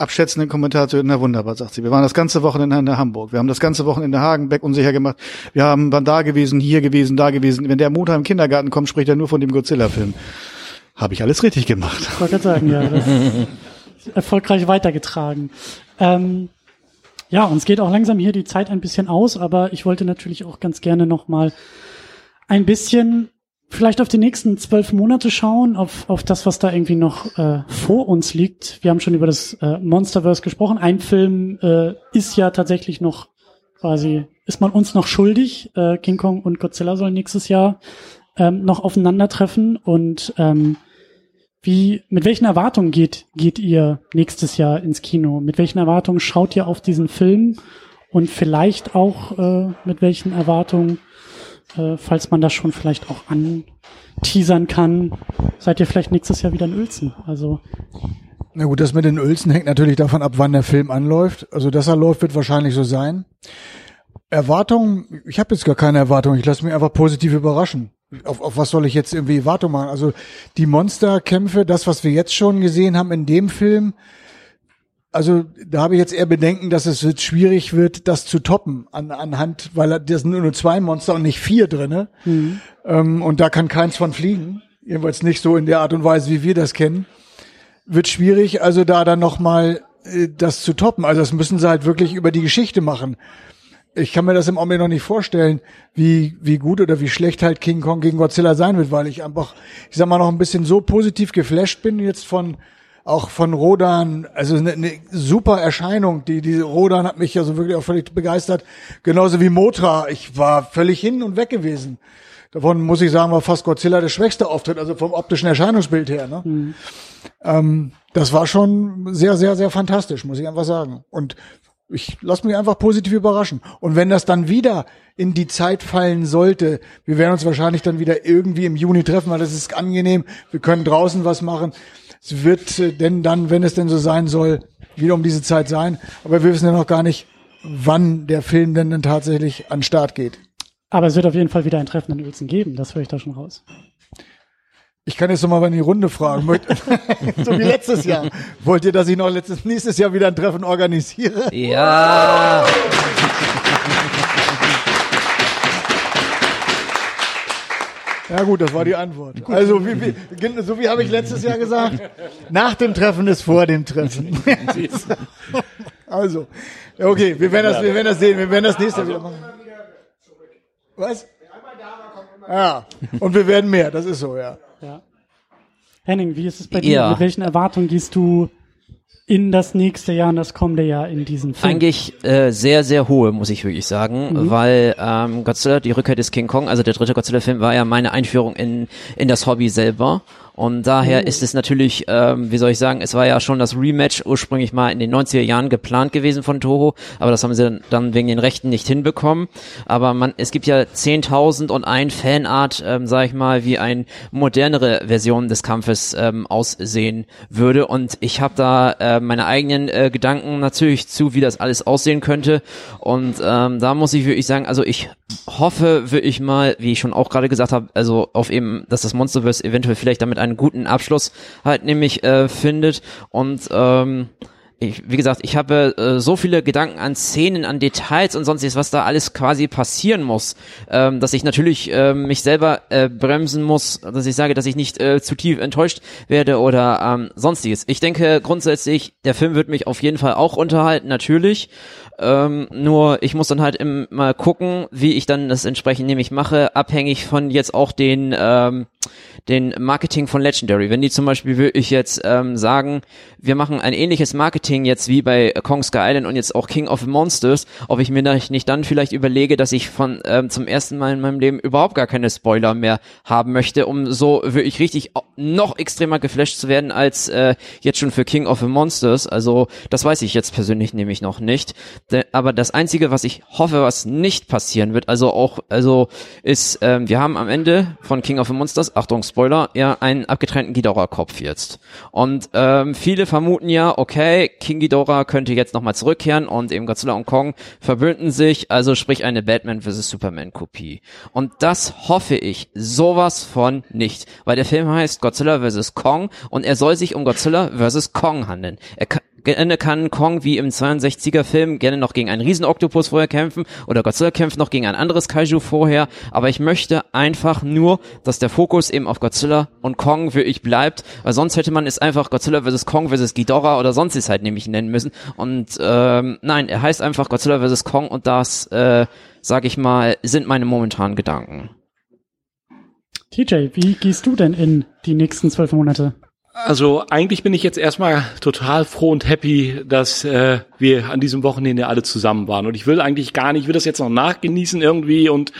abschätzenden Kommentar zu, na wunderbar, sagt sie. Wir waren das ganze Wochenende in Hamburg. Wir haben das ganze Wochenende in Hagenbeck unsicher gemacht. Wir haben, waren da gewesen, hier gewesen, da gewesen. Wenn der Montag im Kindergarten kommt, spricht er nur von dem Godzilla-Film. Habe ich alles richtig gemacht. Ich wollte sagen, ja. Erfolgreich weitergetragen. Ähm, ja, uns geht auch langsam hier die Zeit ein bisschen aus, aber ich wollte natürlich auch ganz gerne noch mal ein bisschen vielleicht auf die nächsten zwölf Monate schauen, auf, auf das, was da irgendwie noch äh, vor uns liegt. Wir haben schon über das äh, Monsterverse gesprochen. Ein Film äh, ist ja tatsächlich noch quasi, ist man uns noch schuldig. Äh, King Kong und Godzilla sollen nächstes Jahr ähm, noch aufeinandertreffen und ähm, wie, mit welchen Erwartungen geht, geht ihr nächstes Jahr ins Kino? Mit welchen Erwartungen schaut ihr auf diesen Film? Und vielleicht auch äh, mit welchen Erwartungen, äh, falls man das schon vielleicht auch anteasern kann, seid ihr vielleicht nächstes Jahr wieder in Uelzen? Also Na gut, das mit den Uelzen hängt natürlich davon ab, wann der Film anläuft. Also, dass er läuft, wird wahrscheinlich so sein. Erwartungen, ich habe jetzt gar keine Erwartungen. Ich lasse mich einfach positiv überraschen. Auf, auf was soll ich jetzt irgendwie Erwartungen machen? Also die Monsterkämpfe, das, was wir jetzt schon gesehen haben in dem Film, also da habe ich jetzt eher Bedenken, dass es jetzt schwierig wird, das zu toppen an, anhand, weil da sind nur zwei Monster und nicht vier drinne. Ähm, und da kann keins von fliegen. Jedenfalls nicht so in der Art und Weise, wie wir das kennen wird schwierig, also da dann nochmal äh, das zu toppen. Also das müssen sie halt wirklich über die Geschichte machen. Ich kann mir das im Augenblick noch nicht vorstellen, wie, wie gut oder wie schlecht halt King Kong gegen Godzilla sein wird, weil ich einfach, ich sag mal, noch ein bisschen so positiv geflasht bin jetzt von, auch von Rodan, also eine, eine super Erscheinung, die, die Rodan hat mich ja so wirklich auch völlig begeistert, genauso wie Motra, ich war völlig hin und weg gewesen. Davon muss ich sagen, war fast Godzilla der schwächste Auftritt, also vom optischen Erscheinungsbild her. Ne? Ähm, das war schon sehr, sehr, sehr fantastisch, muss ich einfach sagen. Und ich lasse mich einfach positiv überraschen. Und wenn das dann wieder in die Zeit fallen sollte, wir werden uns wahrscheinlich dann wieder irgendwie im Juni treffen, weil das ist angenehm. Wir können draußen was machen. Es wird äh, denn dann, wenn es denn so sein soll, wieder um diese Zeit sein. Aber wir wissen ja noch gar nicht, wann der Film denn dann tatsächlich an den Start geht. Aber es wird auf jeden Fall wieder ein Treffen in Uelzen geben, das höre ich da schon raus. Ich kann jetzt noch mal in die Runde fragen. [laughs] So wie letztes Jahr. Wollt ihr, dass ich noch letztes, nächstes Jahr wieder ein Treffen organisiere? Ja. Ja gut, das war die Antwort. Also wie, wie, so wie habe ich letztes Jahr gesagt, nach dem Treffen ist vor dem Treffen. [laughs] also, okay, wir werden das, wir werden das sehen, wir werden das nächste Jahr wieder machen. Was? Ja, und wir werden mehr, das ist so, ja. Ja. Henning, wie ist es bei dir? Ja. Mit welchen Erwartungen gehst du in das nächste Jahr und das kommende Jahr in diesen Film? Eigentlich äh, sehr, sehr hohe, muss ich wirklich sagen, Mhm. weil ähm, Godzilla, die Rückkehr des King Kong, also der dritte Godzilla-Film, war ja meine Einführung in, in das Hobby selber. Und daher ist es natürlich, ähm, wie soll ich sagen, es war ja schon das Rematch ursprünglich mal in den 90er Jahren geplant gewesen von Toho, aber das haben sie dann- wegen den Rechten nicht hinbekommen. Aber man, es gibt ja 10.000 und ein Fanart, ähm, sag ich mal, wie ein modernere Version des Kampfes ähm, aussehen würde. Und ich habe da äh, meine eigenen äh, Gedanken natürlich zu, wie das alles aussehen könnte. Und ähm, da muss ich wirklich sagen, also ich hoffe wirklich mal, wie ich schon auch gerade gesagt habe, also auf eben, dass das Monsterverse eventuell vielleicht damit einen guten Abschluss halt nämlich äh, findet. Und ähm, ich, wie gesagt, ich habe äh, so viele Gedanken an Szenen, an Details und sonstiges, was da alles quasi passieren muss, ähm, dass ich natürlich äh, mich selber äh, bremsen muss, dass ich sage, dass ich nicht äh, zu tief enttäuscht werde oder ähm, sonstiges. Ich denke grundsätzlich, der Film wird mich auf jeden Fall auch unterhalten, natürlich. Ähm, nur ich muss dann halt mal gucken, wie ich dann das entsprechend nämlich mache, abhängig von jetzt auch den ähm, den Marketing von Legendary. Wenn die zum Beispiel wirklich jetzt ähm, sagen, wir machen ein ähnliches Marketing jetzt wie bei Kong Sky Island und jetzt auch King of Monsters, ob ich mir nicht dann vielleicht überlege, dass ich von ähm, zum ersten Mal in meinem Leben überhaupt gar keine Spoiler mehr haben möchte, um so wirklich richtig noch extremer geflasht zu werden als äh, jetzt schon für King of Monsters. Also das weiß ich jetzt persönlich nämlich noch nicht. Aber das Einzige, was ich hoffe, was nicht passieren wird, also auch, also ist, ähm, wir haben am Ende von King of the Monsters, Achtung, Spoiler, ja, einen abgetrennten Ghidorah-Kopf jetzt. Und ähm, viele vermuten ja, okay, King Ghidorah könnte jetzt nochmal zurückkehren und eben Godzilla und Kong verbünden sich, also sprich eine Batman vs. Superman-Kopie. Und das hoffe ich sowas von nicht, weil der Film heißt Godzilla vs. Kong und er soll sich um Godzilla vs. Kong handeln. Er Gerne kann Kong wie im 62er Film gerne noch gegen einen Riesenoktopus vorher kämpfen oder Godzilla kämpft noch gegen ein anderes Kaiju vorher, aber ich möchte einfach nur, dass der Fokus eben auf Godzilla und Kong für ich bleibt, weil sonst hätte man es einfach Godzilla vs. Kong vs. Ghidorah oder sonst ist halt nämlich nennen müssen und ähm, nein, er heißt einfach Godzilla vs. Kong und das, äh, sag ich mal, sind meine momentanen Gedanken. TJ, wie gehst du denn in die nächsten zwölf Monate? Also eigentlich bin ich jetzt erstmal total froh und happy, dass äh, wir an diesem Wochenende alle zusammen waren. Und ich will eigentlich gar nicht, ich will das jetzt noch nachgenießen irgendwie und,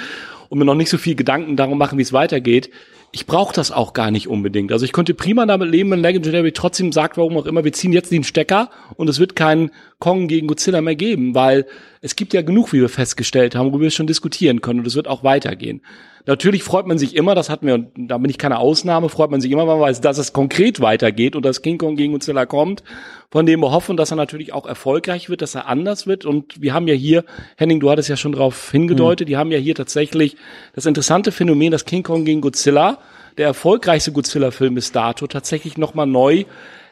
und mir noch nicht so viel Gedanken darum machen, wie es weitergeht. Ich brauche das auch gar nicht unbedingt. Also ich könnte prima damit leben, wenn Legendary trotzdem sagt, warum auch immer, wir ziehen jetzt den Stecker und es wird keinen Kong gegen Godzilla mehr geben, weil es gibt ja genug, wie wir festgestellt haben, worüber wir schon diskutieren können und es wird auch weitergehen. Natürlich freut man sich immer, das hatten wir, und da bin ich keine Ausnahme, freut man sich immer, wenn man weiß, dass es konkret weitergeht und dass King Kong gegen Godzilla kommt, von dem wir hoffen, dass er natürlich auch erfolgreich wird, dass er anders wird. Und wir haben ja hier, Henning, du hattest ja schon darauf hingedeutet, die haben ja hier tatsächlich das interessante Phänomen, dass King Kong gegen Godzilla, der erfolgreichste Godzilla-Film bis dato, tatsächlich nochmal neu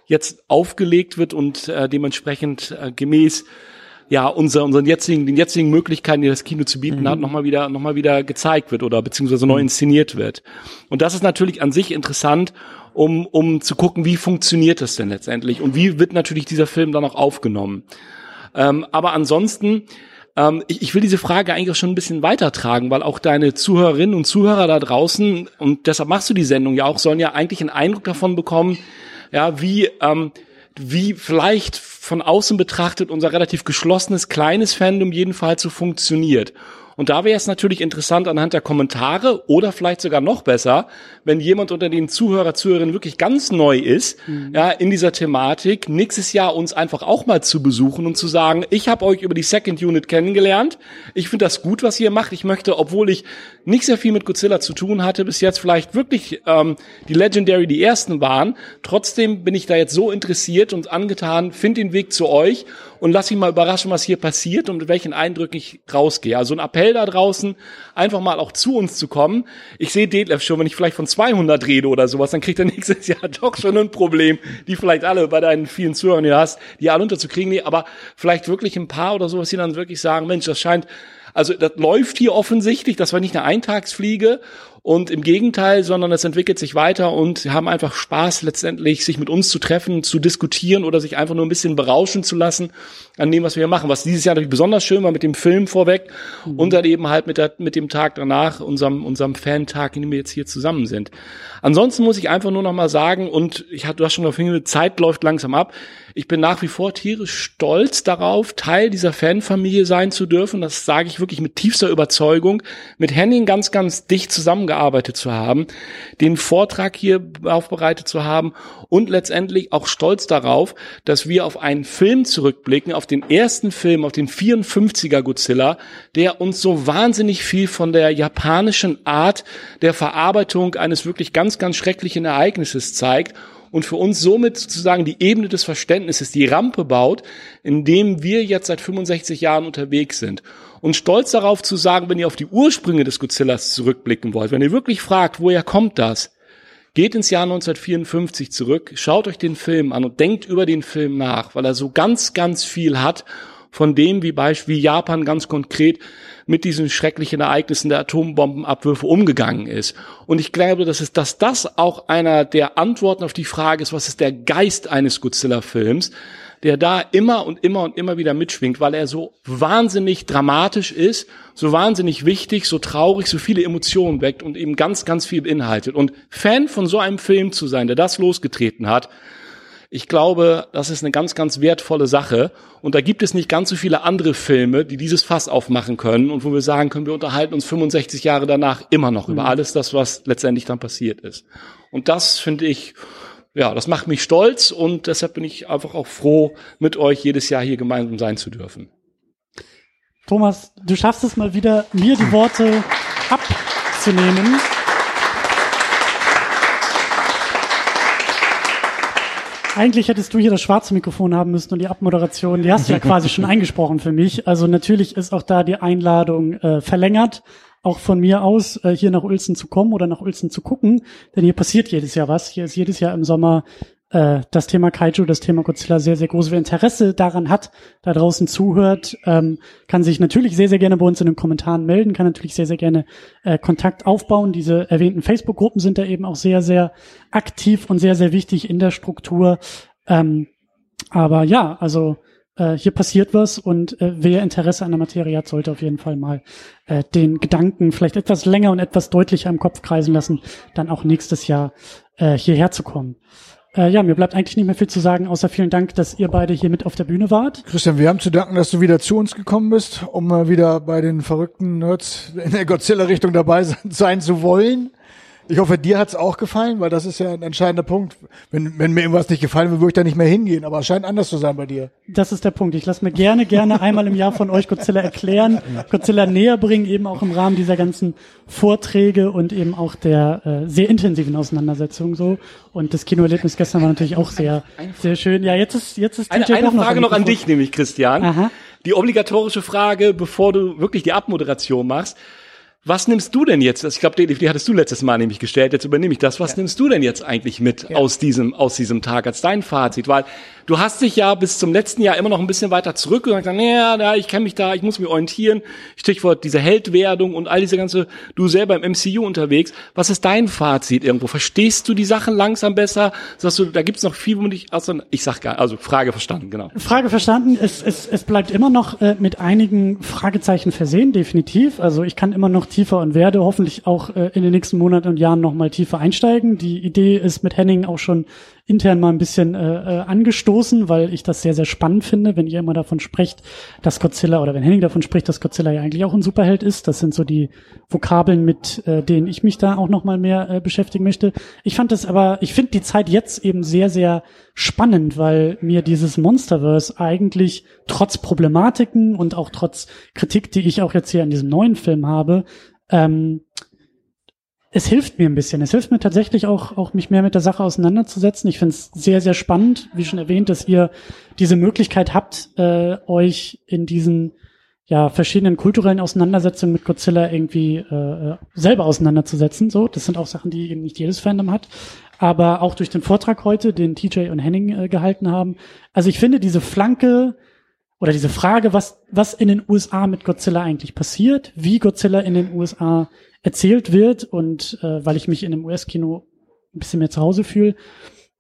jetzt aufgelegt wird und äh, dementsprechend äh, gemäß ja, unser, unseren jetzigen, den jetzigen Möglichkeiten, die das Kino zu bieten hat, nochmal wieder, noch mal wieder gezeigt wird oder beziehungsweise neu inszeniert wird. Und das ist natürlich an sich interessant, um, um zu gucken, wie funktioniert das denn letztendlich und wie wird natürlich dieser Film dann auch aufgenommen. Ähm, aber ansonsten, ähm, ich, ich will diese Frage eigentlich auch schon ein bisschen weitertragen, weil auch deine Zuhörerinnen und Zuhörer da draußen, und deshalb machst du die Sendung ja auch, sollen ja eigentlich einen Eindruck davon bekommen, ja, wie, ähm, wie vielleicht von außen betrachtet unser relativ geschlossenes, kleines Fandom jedenfalls so funktioniert. Und da wäre es natürlich interessant anhand der Kommentare oder vielleicht sogar noch besser, wenn jemand unter den Zuhörer, Zuhörerinnen wirklich ganz neu ist, ja, in dieser Thematik, nächstes Jahr uns einfach auch mal zu besuchen und zu sagen, ich habe euch über die Second Unit kennengelernt, ich finde das gut, was ihr macht, ich möchte, obwohl ich nicht sehr viel mit Godzilla zu tun hatte, bis jetzt vielleicht wirklich ähm, die Legendary die ersten waren, trotzdem bin ich da jetzt so interessiert und angetan, find den Weg zu euch und lass mich mal überraschen, was hier passiert und mit welchen Eindrücken ich rausgehe. Also ein Appell da draußen, einfach mal auch zu uns zu kommen. Ich sehe Detlef schon, wenn ich vielleicht von 200 rede oder sowas, dann kriegt er [laughs] nächstes Jahr doch schon ein Problem, die vielleicht alle bei deinen vielen Zuhörern, die du hast, die alle unterzukriegen. Nee, aber vielleicht wirklich ein paar oder sowas, die dann wirklich sagen, Mensch, das scheint, also das läuft hier offensichtlich, das war nicht eine Eintagsfliege Und im Gegenteil, sondern es entwickelt sich weiter und sie haben einfach Spaß letztendlich, sich mit uns zu treffen, zu diskutieren oder sich einfach nur ein bisschen berauschen zu lassen an dem, was wir hier machen. Was dieses Jahr natürlich besonders schön war mit dem Film vorweg mhm. und dann eben halt mit, der, mit dem Tag danach, unserem, unserem Fan-Tag, in dem wir jetzt hier zusammen sind. Ansonsten muss ich einfach nur noch mal sagen, und ich hatte, du hast schon darauf hingewiesen, Zeit läuft langsam ab. Ich bin nach wie vor tierisch stolz darauf, Teil dieser Fanfamilie sein zu dürfen. Das sage ich wirklich mit tiefster Überzeugung, mit Henning ganz, ganz dicht zusammengearbeitet zu haben, den Vortrag hier aufbereitet zu haben und letztendlich auch stolz darauf, dass wir auf einen Film zurückblicken, auf den ersten Film, auf den 54er Godzilla, der uns so wahnsinnig viel von der japanischen Art der Verarbeitung eines wirklich ganz, ganz schrecklichen Ereignisses zeigt und für uns somit sozusagen die Ebene des Verständnisses, die Rampe baut, in dem wir jetzt seit 65 Jahren unterwegs sind. Und stolz darauf zu sagen, wenn ihr auf die Ursprünge des Godzillas zurückblicken wollt, wenn ihr wirklich fragt, woher kommt das, geht ins Jahr 1954 zurück, schaut euch den Film an und denkt über den Film nach, weil er so ganz, ganz viel hat von dem, wie Beispiel wie Japan ganz konkret mit diesen schrecklichen Ereignissen der Atombombenabwürfe umgegangen ist. Und ich glaube, dass, es, dass das auch einer der Antworten auf die Frage ist, was ist der Geist eines Godzilla-Films, der da immer und immer und immer wieder mitschwingt, weil er so wahnsinnig dramatisch ist, so wahnsinnig wichtig, so traurig, so viele Emotionen weckt und eben ganz, ganz viel beinhaltet. Und Fan von so einem Film zu sein, der das losgetreten hat, ich glaube, das ist eine ganz, ganz wertvolle Sache. Und da gibt es nicht ganz so viele andere Filme, die dieses Fass aufmachen können und wo wir sagen können, wir unterhalten uns 65 Jahre danach immer noch mhm. über alles das, was letztendlich dann passiert ist. Und das finde ich, ja, das macht mich stolz und deshalb bin ich einfach auch froh, mit euch jedes Jahr hier gemeinsam sein zu dürfen. Thomas, du schaffst es mal wieder, mir die Worte abzunehmen. Eigentlich hättest du hier das schwarze Mikrofon haben müssen und die Abmoderation, die hast du ja quasi schon [laughs] eingesprochen für mich. Also natürlich ist auch da die Einladung äh, verlängert, auch von mir aus, äh, hier nach Uelzen zu kommen oder nach Uelzen zu gucken. Denn hier passiert jedes Jahr was. Hier ist jedes Jahr im Sommer äh, das Thema Kaiju, das Thema Godzilla sehr, sehr groß. Wer Interesse daran hat, da draußen zuhört, ähm, kann sich natürlich sehr, sehr gerne bei uns in den Kommentaren melden, kann natürlich sehr, sehr gerne äh, Kontakt aufbauen. Diese erwähnten Facebook-Gruppen sind da eben auch sehr, sehr aktiv und sehr, sehr wichtig in der Struktur. Ähm, aber ja, also äh, hier passiert was und äh, wer Interesse an der Materie hat, sollte auf jeden Fall mal äh, den Gedanken vielleicht etwas länger und etwas deutlicher im Kopf kreisen lassen, dann auch nächstes Jahr äh, hierher zu kommen. Äh, ja, mir bleibt eigentlich nicht mehr viel zu sagen, außer vielen Dank, dass ihr beide hier mit auf der Bühne wart. Christian, wir haben zu danken, dass du wieder zu uns gekommen bist, um mal wieder bei den verrückten Nerds in der Godzilla-Richtung dabei [laughs] sein zu wollen. Ich hoffe, dir hat's auch gefallen, weil das ist ja ein entscheidender Punkt. Wenn, wenn mir irgendwas nicht gefallen würde, würde ich da nicht mehr hingehen. Aber es scheint anders zu sein bei dir. Das ist der Punkt. Ich lasse mir gerne, gerne einmal im Jahr von euch Godzilla erklären, Godzilla näher bringen, eben auch im Rahmen dieser ganzen Vorträge und eben auch der äh, sehr intensiven Auseinandersetzung so. Und das Kinoerlebnis gestern war natürlich auch sehr, sehr schön. Ja, jetzt ist jetzt ist eine, eine Frage noch an dich, nämlich Christian. Aha. Die obligatorische Frage, bevor du wirklich die Abmoderation machst. Was nimmst du denn jetzt? Ich glaube, die, die hattest du letztes Mal nämlich gestellt, jetzt übernehme ich das. Was ja. nimmst du denn jetzt eigentlich mit ja. aus diesem, aus diesem Tag als dein Fazit? Weil du hast dich ja bis zum letzten Jahr immer noch ein bisschen weiter zurück und gesagt, naja, ja, ich kenne mich da, ich muss mich orientieren. Stichwort diese Heldwerdung und all diese ganze, du selber im MCU unterwegs. Was ist dein Fazit irgendwo? Verstehst du die Sachen langsam besser? Sagst du, da gibt's noch viel, wo dich, also ich sag gar, also Frage verstanden, genau. Frage verstanden. Es, es, es bleibt immer noch äh, mit einigen Fragezeichen versehen, definitiv. Also ich kann immer noch tiefer und werde hoffentlich auch äh, in den nächsten Monaten und Jahren noch mal tiefer einsteigen. Die Idee ist mit Henning auch schon intern mal ein bisschen äh, äh, angestoßen, weil ich das sehr, sehr spannend finde, wenn ihr immer davon sprecht, dass Godzilla oder wenn Henning davon spricht, dass Godzilla ja eigentlich auch ein Superheld ist. Das sind so die Vokabeln, mit äh, denen ich mich da auch noch mal mehr äh, beschäftigen möchte. Ich fand das aber, ich finde die Zeit jetzt eben sehr, sehr spannend, weil mir dieses Monsterverse eigentlich trotz Problematiken und auch trotz Kritik, die ich auch jetzt hier in diesem neuen Film habe, ähm, es hilft mir ein bisschen. Es hilft mir tatsächlich auch, auch mich mehr mit der Sache auseinanderzusetzen. Ich finde es sehr, sehr spannend, wie schon erwähnt, dass ihr diese Möglichkeit habt, äh, euch in diesen ja verschiedenen kulturellen Auseinandersetzungen mit Godzilla irgendwie äh, selber auseinanderzusetzen. So, das sind auch Sachen, die eben nicht jedes Fandom hat. Aber auch durch den Vortrag heute, den TJ und Henning äh, gehalten haben. Also ich finde diese Flanke oder diese Frage, was, was in den USA mit Godzilla eigentlich passiert, wie Godzilla in den USA erzählt wird und äh, weil ich mich in dem US-Kino ein bisschen mehr zu Hause fühle,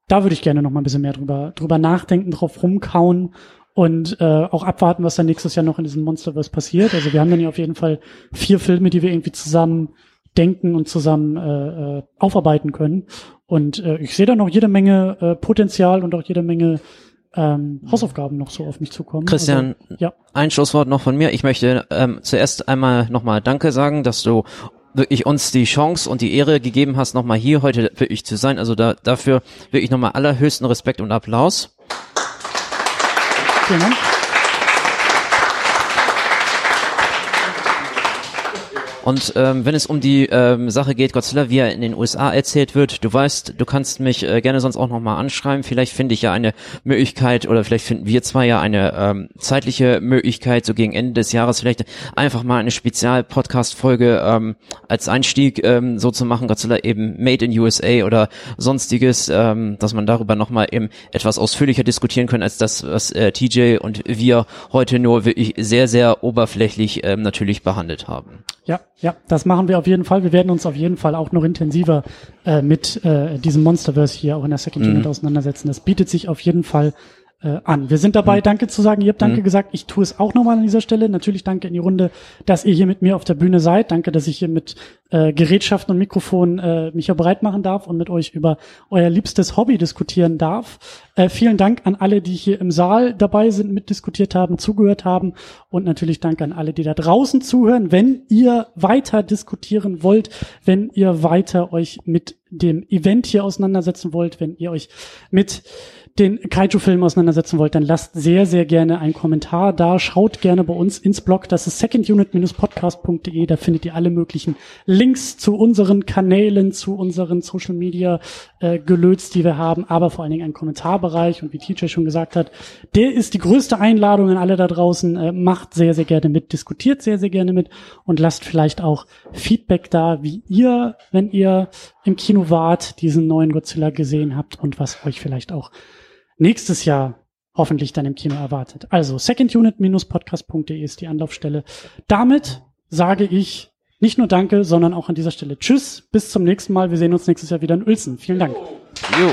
da würde ich gerne noch mal ein bisschen mehr drüber, drüber nachdenken, drauf rumkauen und äh, auch abwarten, was dann nächstes Jahr noch in diesem Monsterverse passiert. Also wir haben dann ja auf jeden Fall vier Filme, die wir irgendwie zusammen denken und zusammen äh, äh, aufarbeiten können. Und äh, ich sehe da noch jede Menge äh, Potenzial und auch jede Menge ähm, Hausaufgaben noch so auf mich zukommen. Christian, also, ja. ein Schlusswort noch von mir. Ich möchte ähm, zuerst einmal nochmal Danke sagen, dass du wirklich uns die Chance und die Ehre gegeben hast, nochmal hier heute wirklich zu sein. Also da, dafür wirklich nochmal allerhöchsten Respekt und Applaus. Vielen Dank. Und ähm, wenn es um die ähm, Sache geht, Godzilla, wie er in den USA erzählt wird, du weißt, du kannst mich äh, gerne sonst auch nochmal anschreiben. Vielleicht finde ich ja eine Möglichkeit oder vielleicht finden wir zwei ja eine ähm, zeitliche Möglichkeit, so gegen Ende des Jahres vielleicht einfach mal eine Spezial-Podcast-Folge ähm, als Einstieg ähm, so zu machen, Godzilla eben Made in USA oder sonstiges, ähm, dass man darüber nochmal eben etwas ausführlicher diskutieren können, als das, was äh, TJ und wir heute nur wirklich sehr, sehr oberflächlich ähm, natürlich behandelt haben. Ja, ja, das machen wir auf jeden Fall. Wir werden uns auf jeden Fall auch noch intensiver äh, mit äh, diesem Monsterverse hier auch in der Second Unit auseinandersetzen. Das bietet sich auf jeden Fall äh, an. Wir sind dabei, Danke zu sagen. Ihr habt Danke gesagt. Ich tue es auch nochmal an dieser Stelle. Natürlich Danke in die Runde, dass ihr hier mit mir auf der Bühne seid. Danke, dass ich hier mit äh, Gerätschaften und Mikrofon äh, mich hier bereit machen darf und mit euch über euer liebstes Hobby diskutieren darf. Äh, vielen Dank an alle, die hier im Saal dabei sind, mitdiskutiert haben, zugehört haben und natürlich Danke an alle, die da draußen zuhören. Wenn ihr weiter diskutieren wollt, wenn ihr weiter euch mit dem Event hier auseinandersetzen wollt, wenn ihr euch mit den Kaiju-Film auseinandersetzen wollt, dann lasst sehr, sehr gerne einen Kommentar da. Schaut gerne bei uns ins Blog. Das ist secondunit-podcast.de. Da findet ihr alle möglichen Links zu unseren Kanälen, zu unseren Social Media äh, Gelöts, die wir haben, aber vor allen Dingen einen Kommentarbereich. Und wie TJ schon gesagt hat, der ist die größte Einladung an alle da draußen. Äh, macht sehr, sehr gerne mit, diskutiert sehr, sehr gerne mit und lasst vielleicht auch Feedback da, wie ihr, wenn ihr im Kino wart, diesen neuen Godzilla gesehen habt und was euch vielleicht auch nächstes Jahr hoffentlich dann im Kino erwartet. Also secondunit-podcast.de ist die Anlaufstelle. Damit sage ich nicht nur Danke, sondern auch an dieser Stelle Tschüss, bis zum nächsten Mal. Wir sehen uns nächstes Jahr wieder in Uelzen. Vielen Dank. Jo.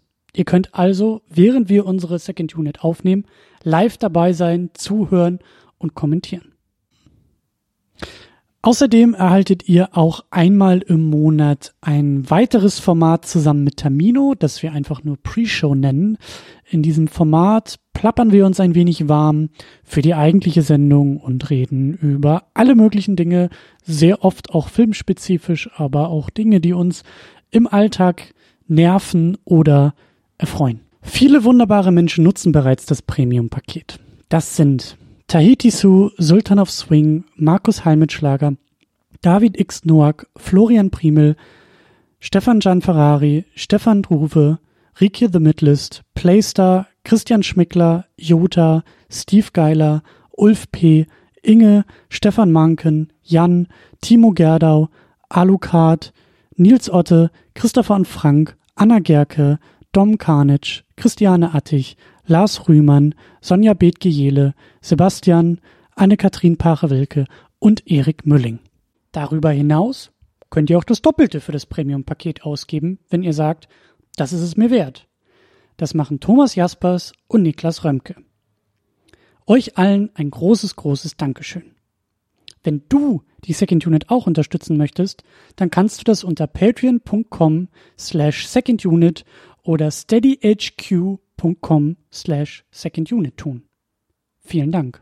Ihr könnt also, während wir unsere Second Unit aufnehmen, live dabei sein, zuhören und kommentieren. Außerdem erhaltet ihr auch einmal im Monat ein weiteres Format zusammen mit Tamino, das wir einfach nur Pre-Show nennen. In diesem Format plappern wir uns ein wenig warm für die eigentliche Sendung und reden über alle möglichen Dinge, sehr oft auch filmspezifisch, aber auch Dinge, die uns im Alltag nerven oder erfreuen. Viele wunderbare Menschen nutzen bereits das Premium-Paket. Das sind Tahiti Su, Sultan of Swing, Markus Halmitschlager, David X. Noack, Florian Primel, Stefan Gian Ferrari, Stefan Druwe, Rike The Midlist, Playstar, Christian Schmickler, Jota, Steve Geiler, Ulf P., Inge, Stefan Manken, Jan, Timo Gerdau, Alucard, Nils Otte, Christopher und Frank, Anna Gerke, Dom Karnitsch, Christiane Attich, Lars Rühmann, Sonja Bethge-Jele, Sebastian, Anne-Kathrin Pache-Wilke und Erik Mülling. Darüber hinaus könnt ihr auch das Doppelte für das Premium-Paket ausgeben, wenn ihr sagt, das ist es mir wert. Das machen Thomas Jaspers und Niklas Römke. Euch allen ein großes, großes Dankeschön. Wenn du die Second Unit auch unterstützen möchtest, dann kannst du das unter patreon.com slash secondunit oder steadyhq.com slash secondunit tun. Vielen Dank.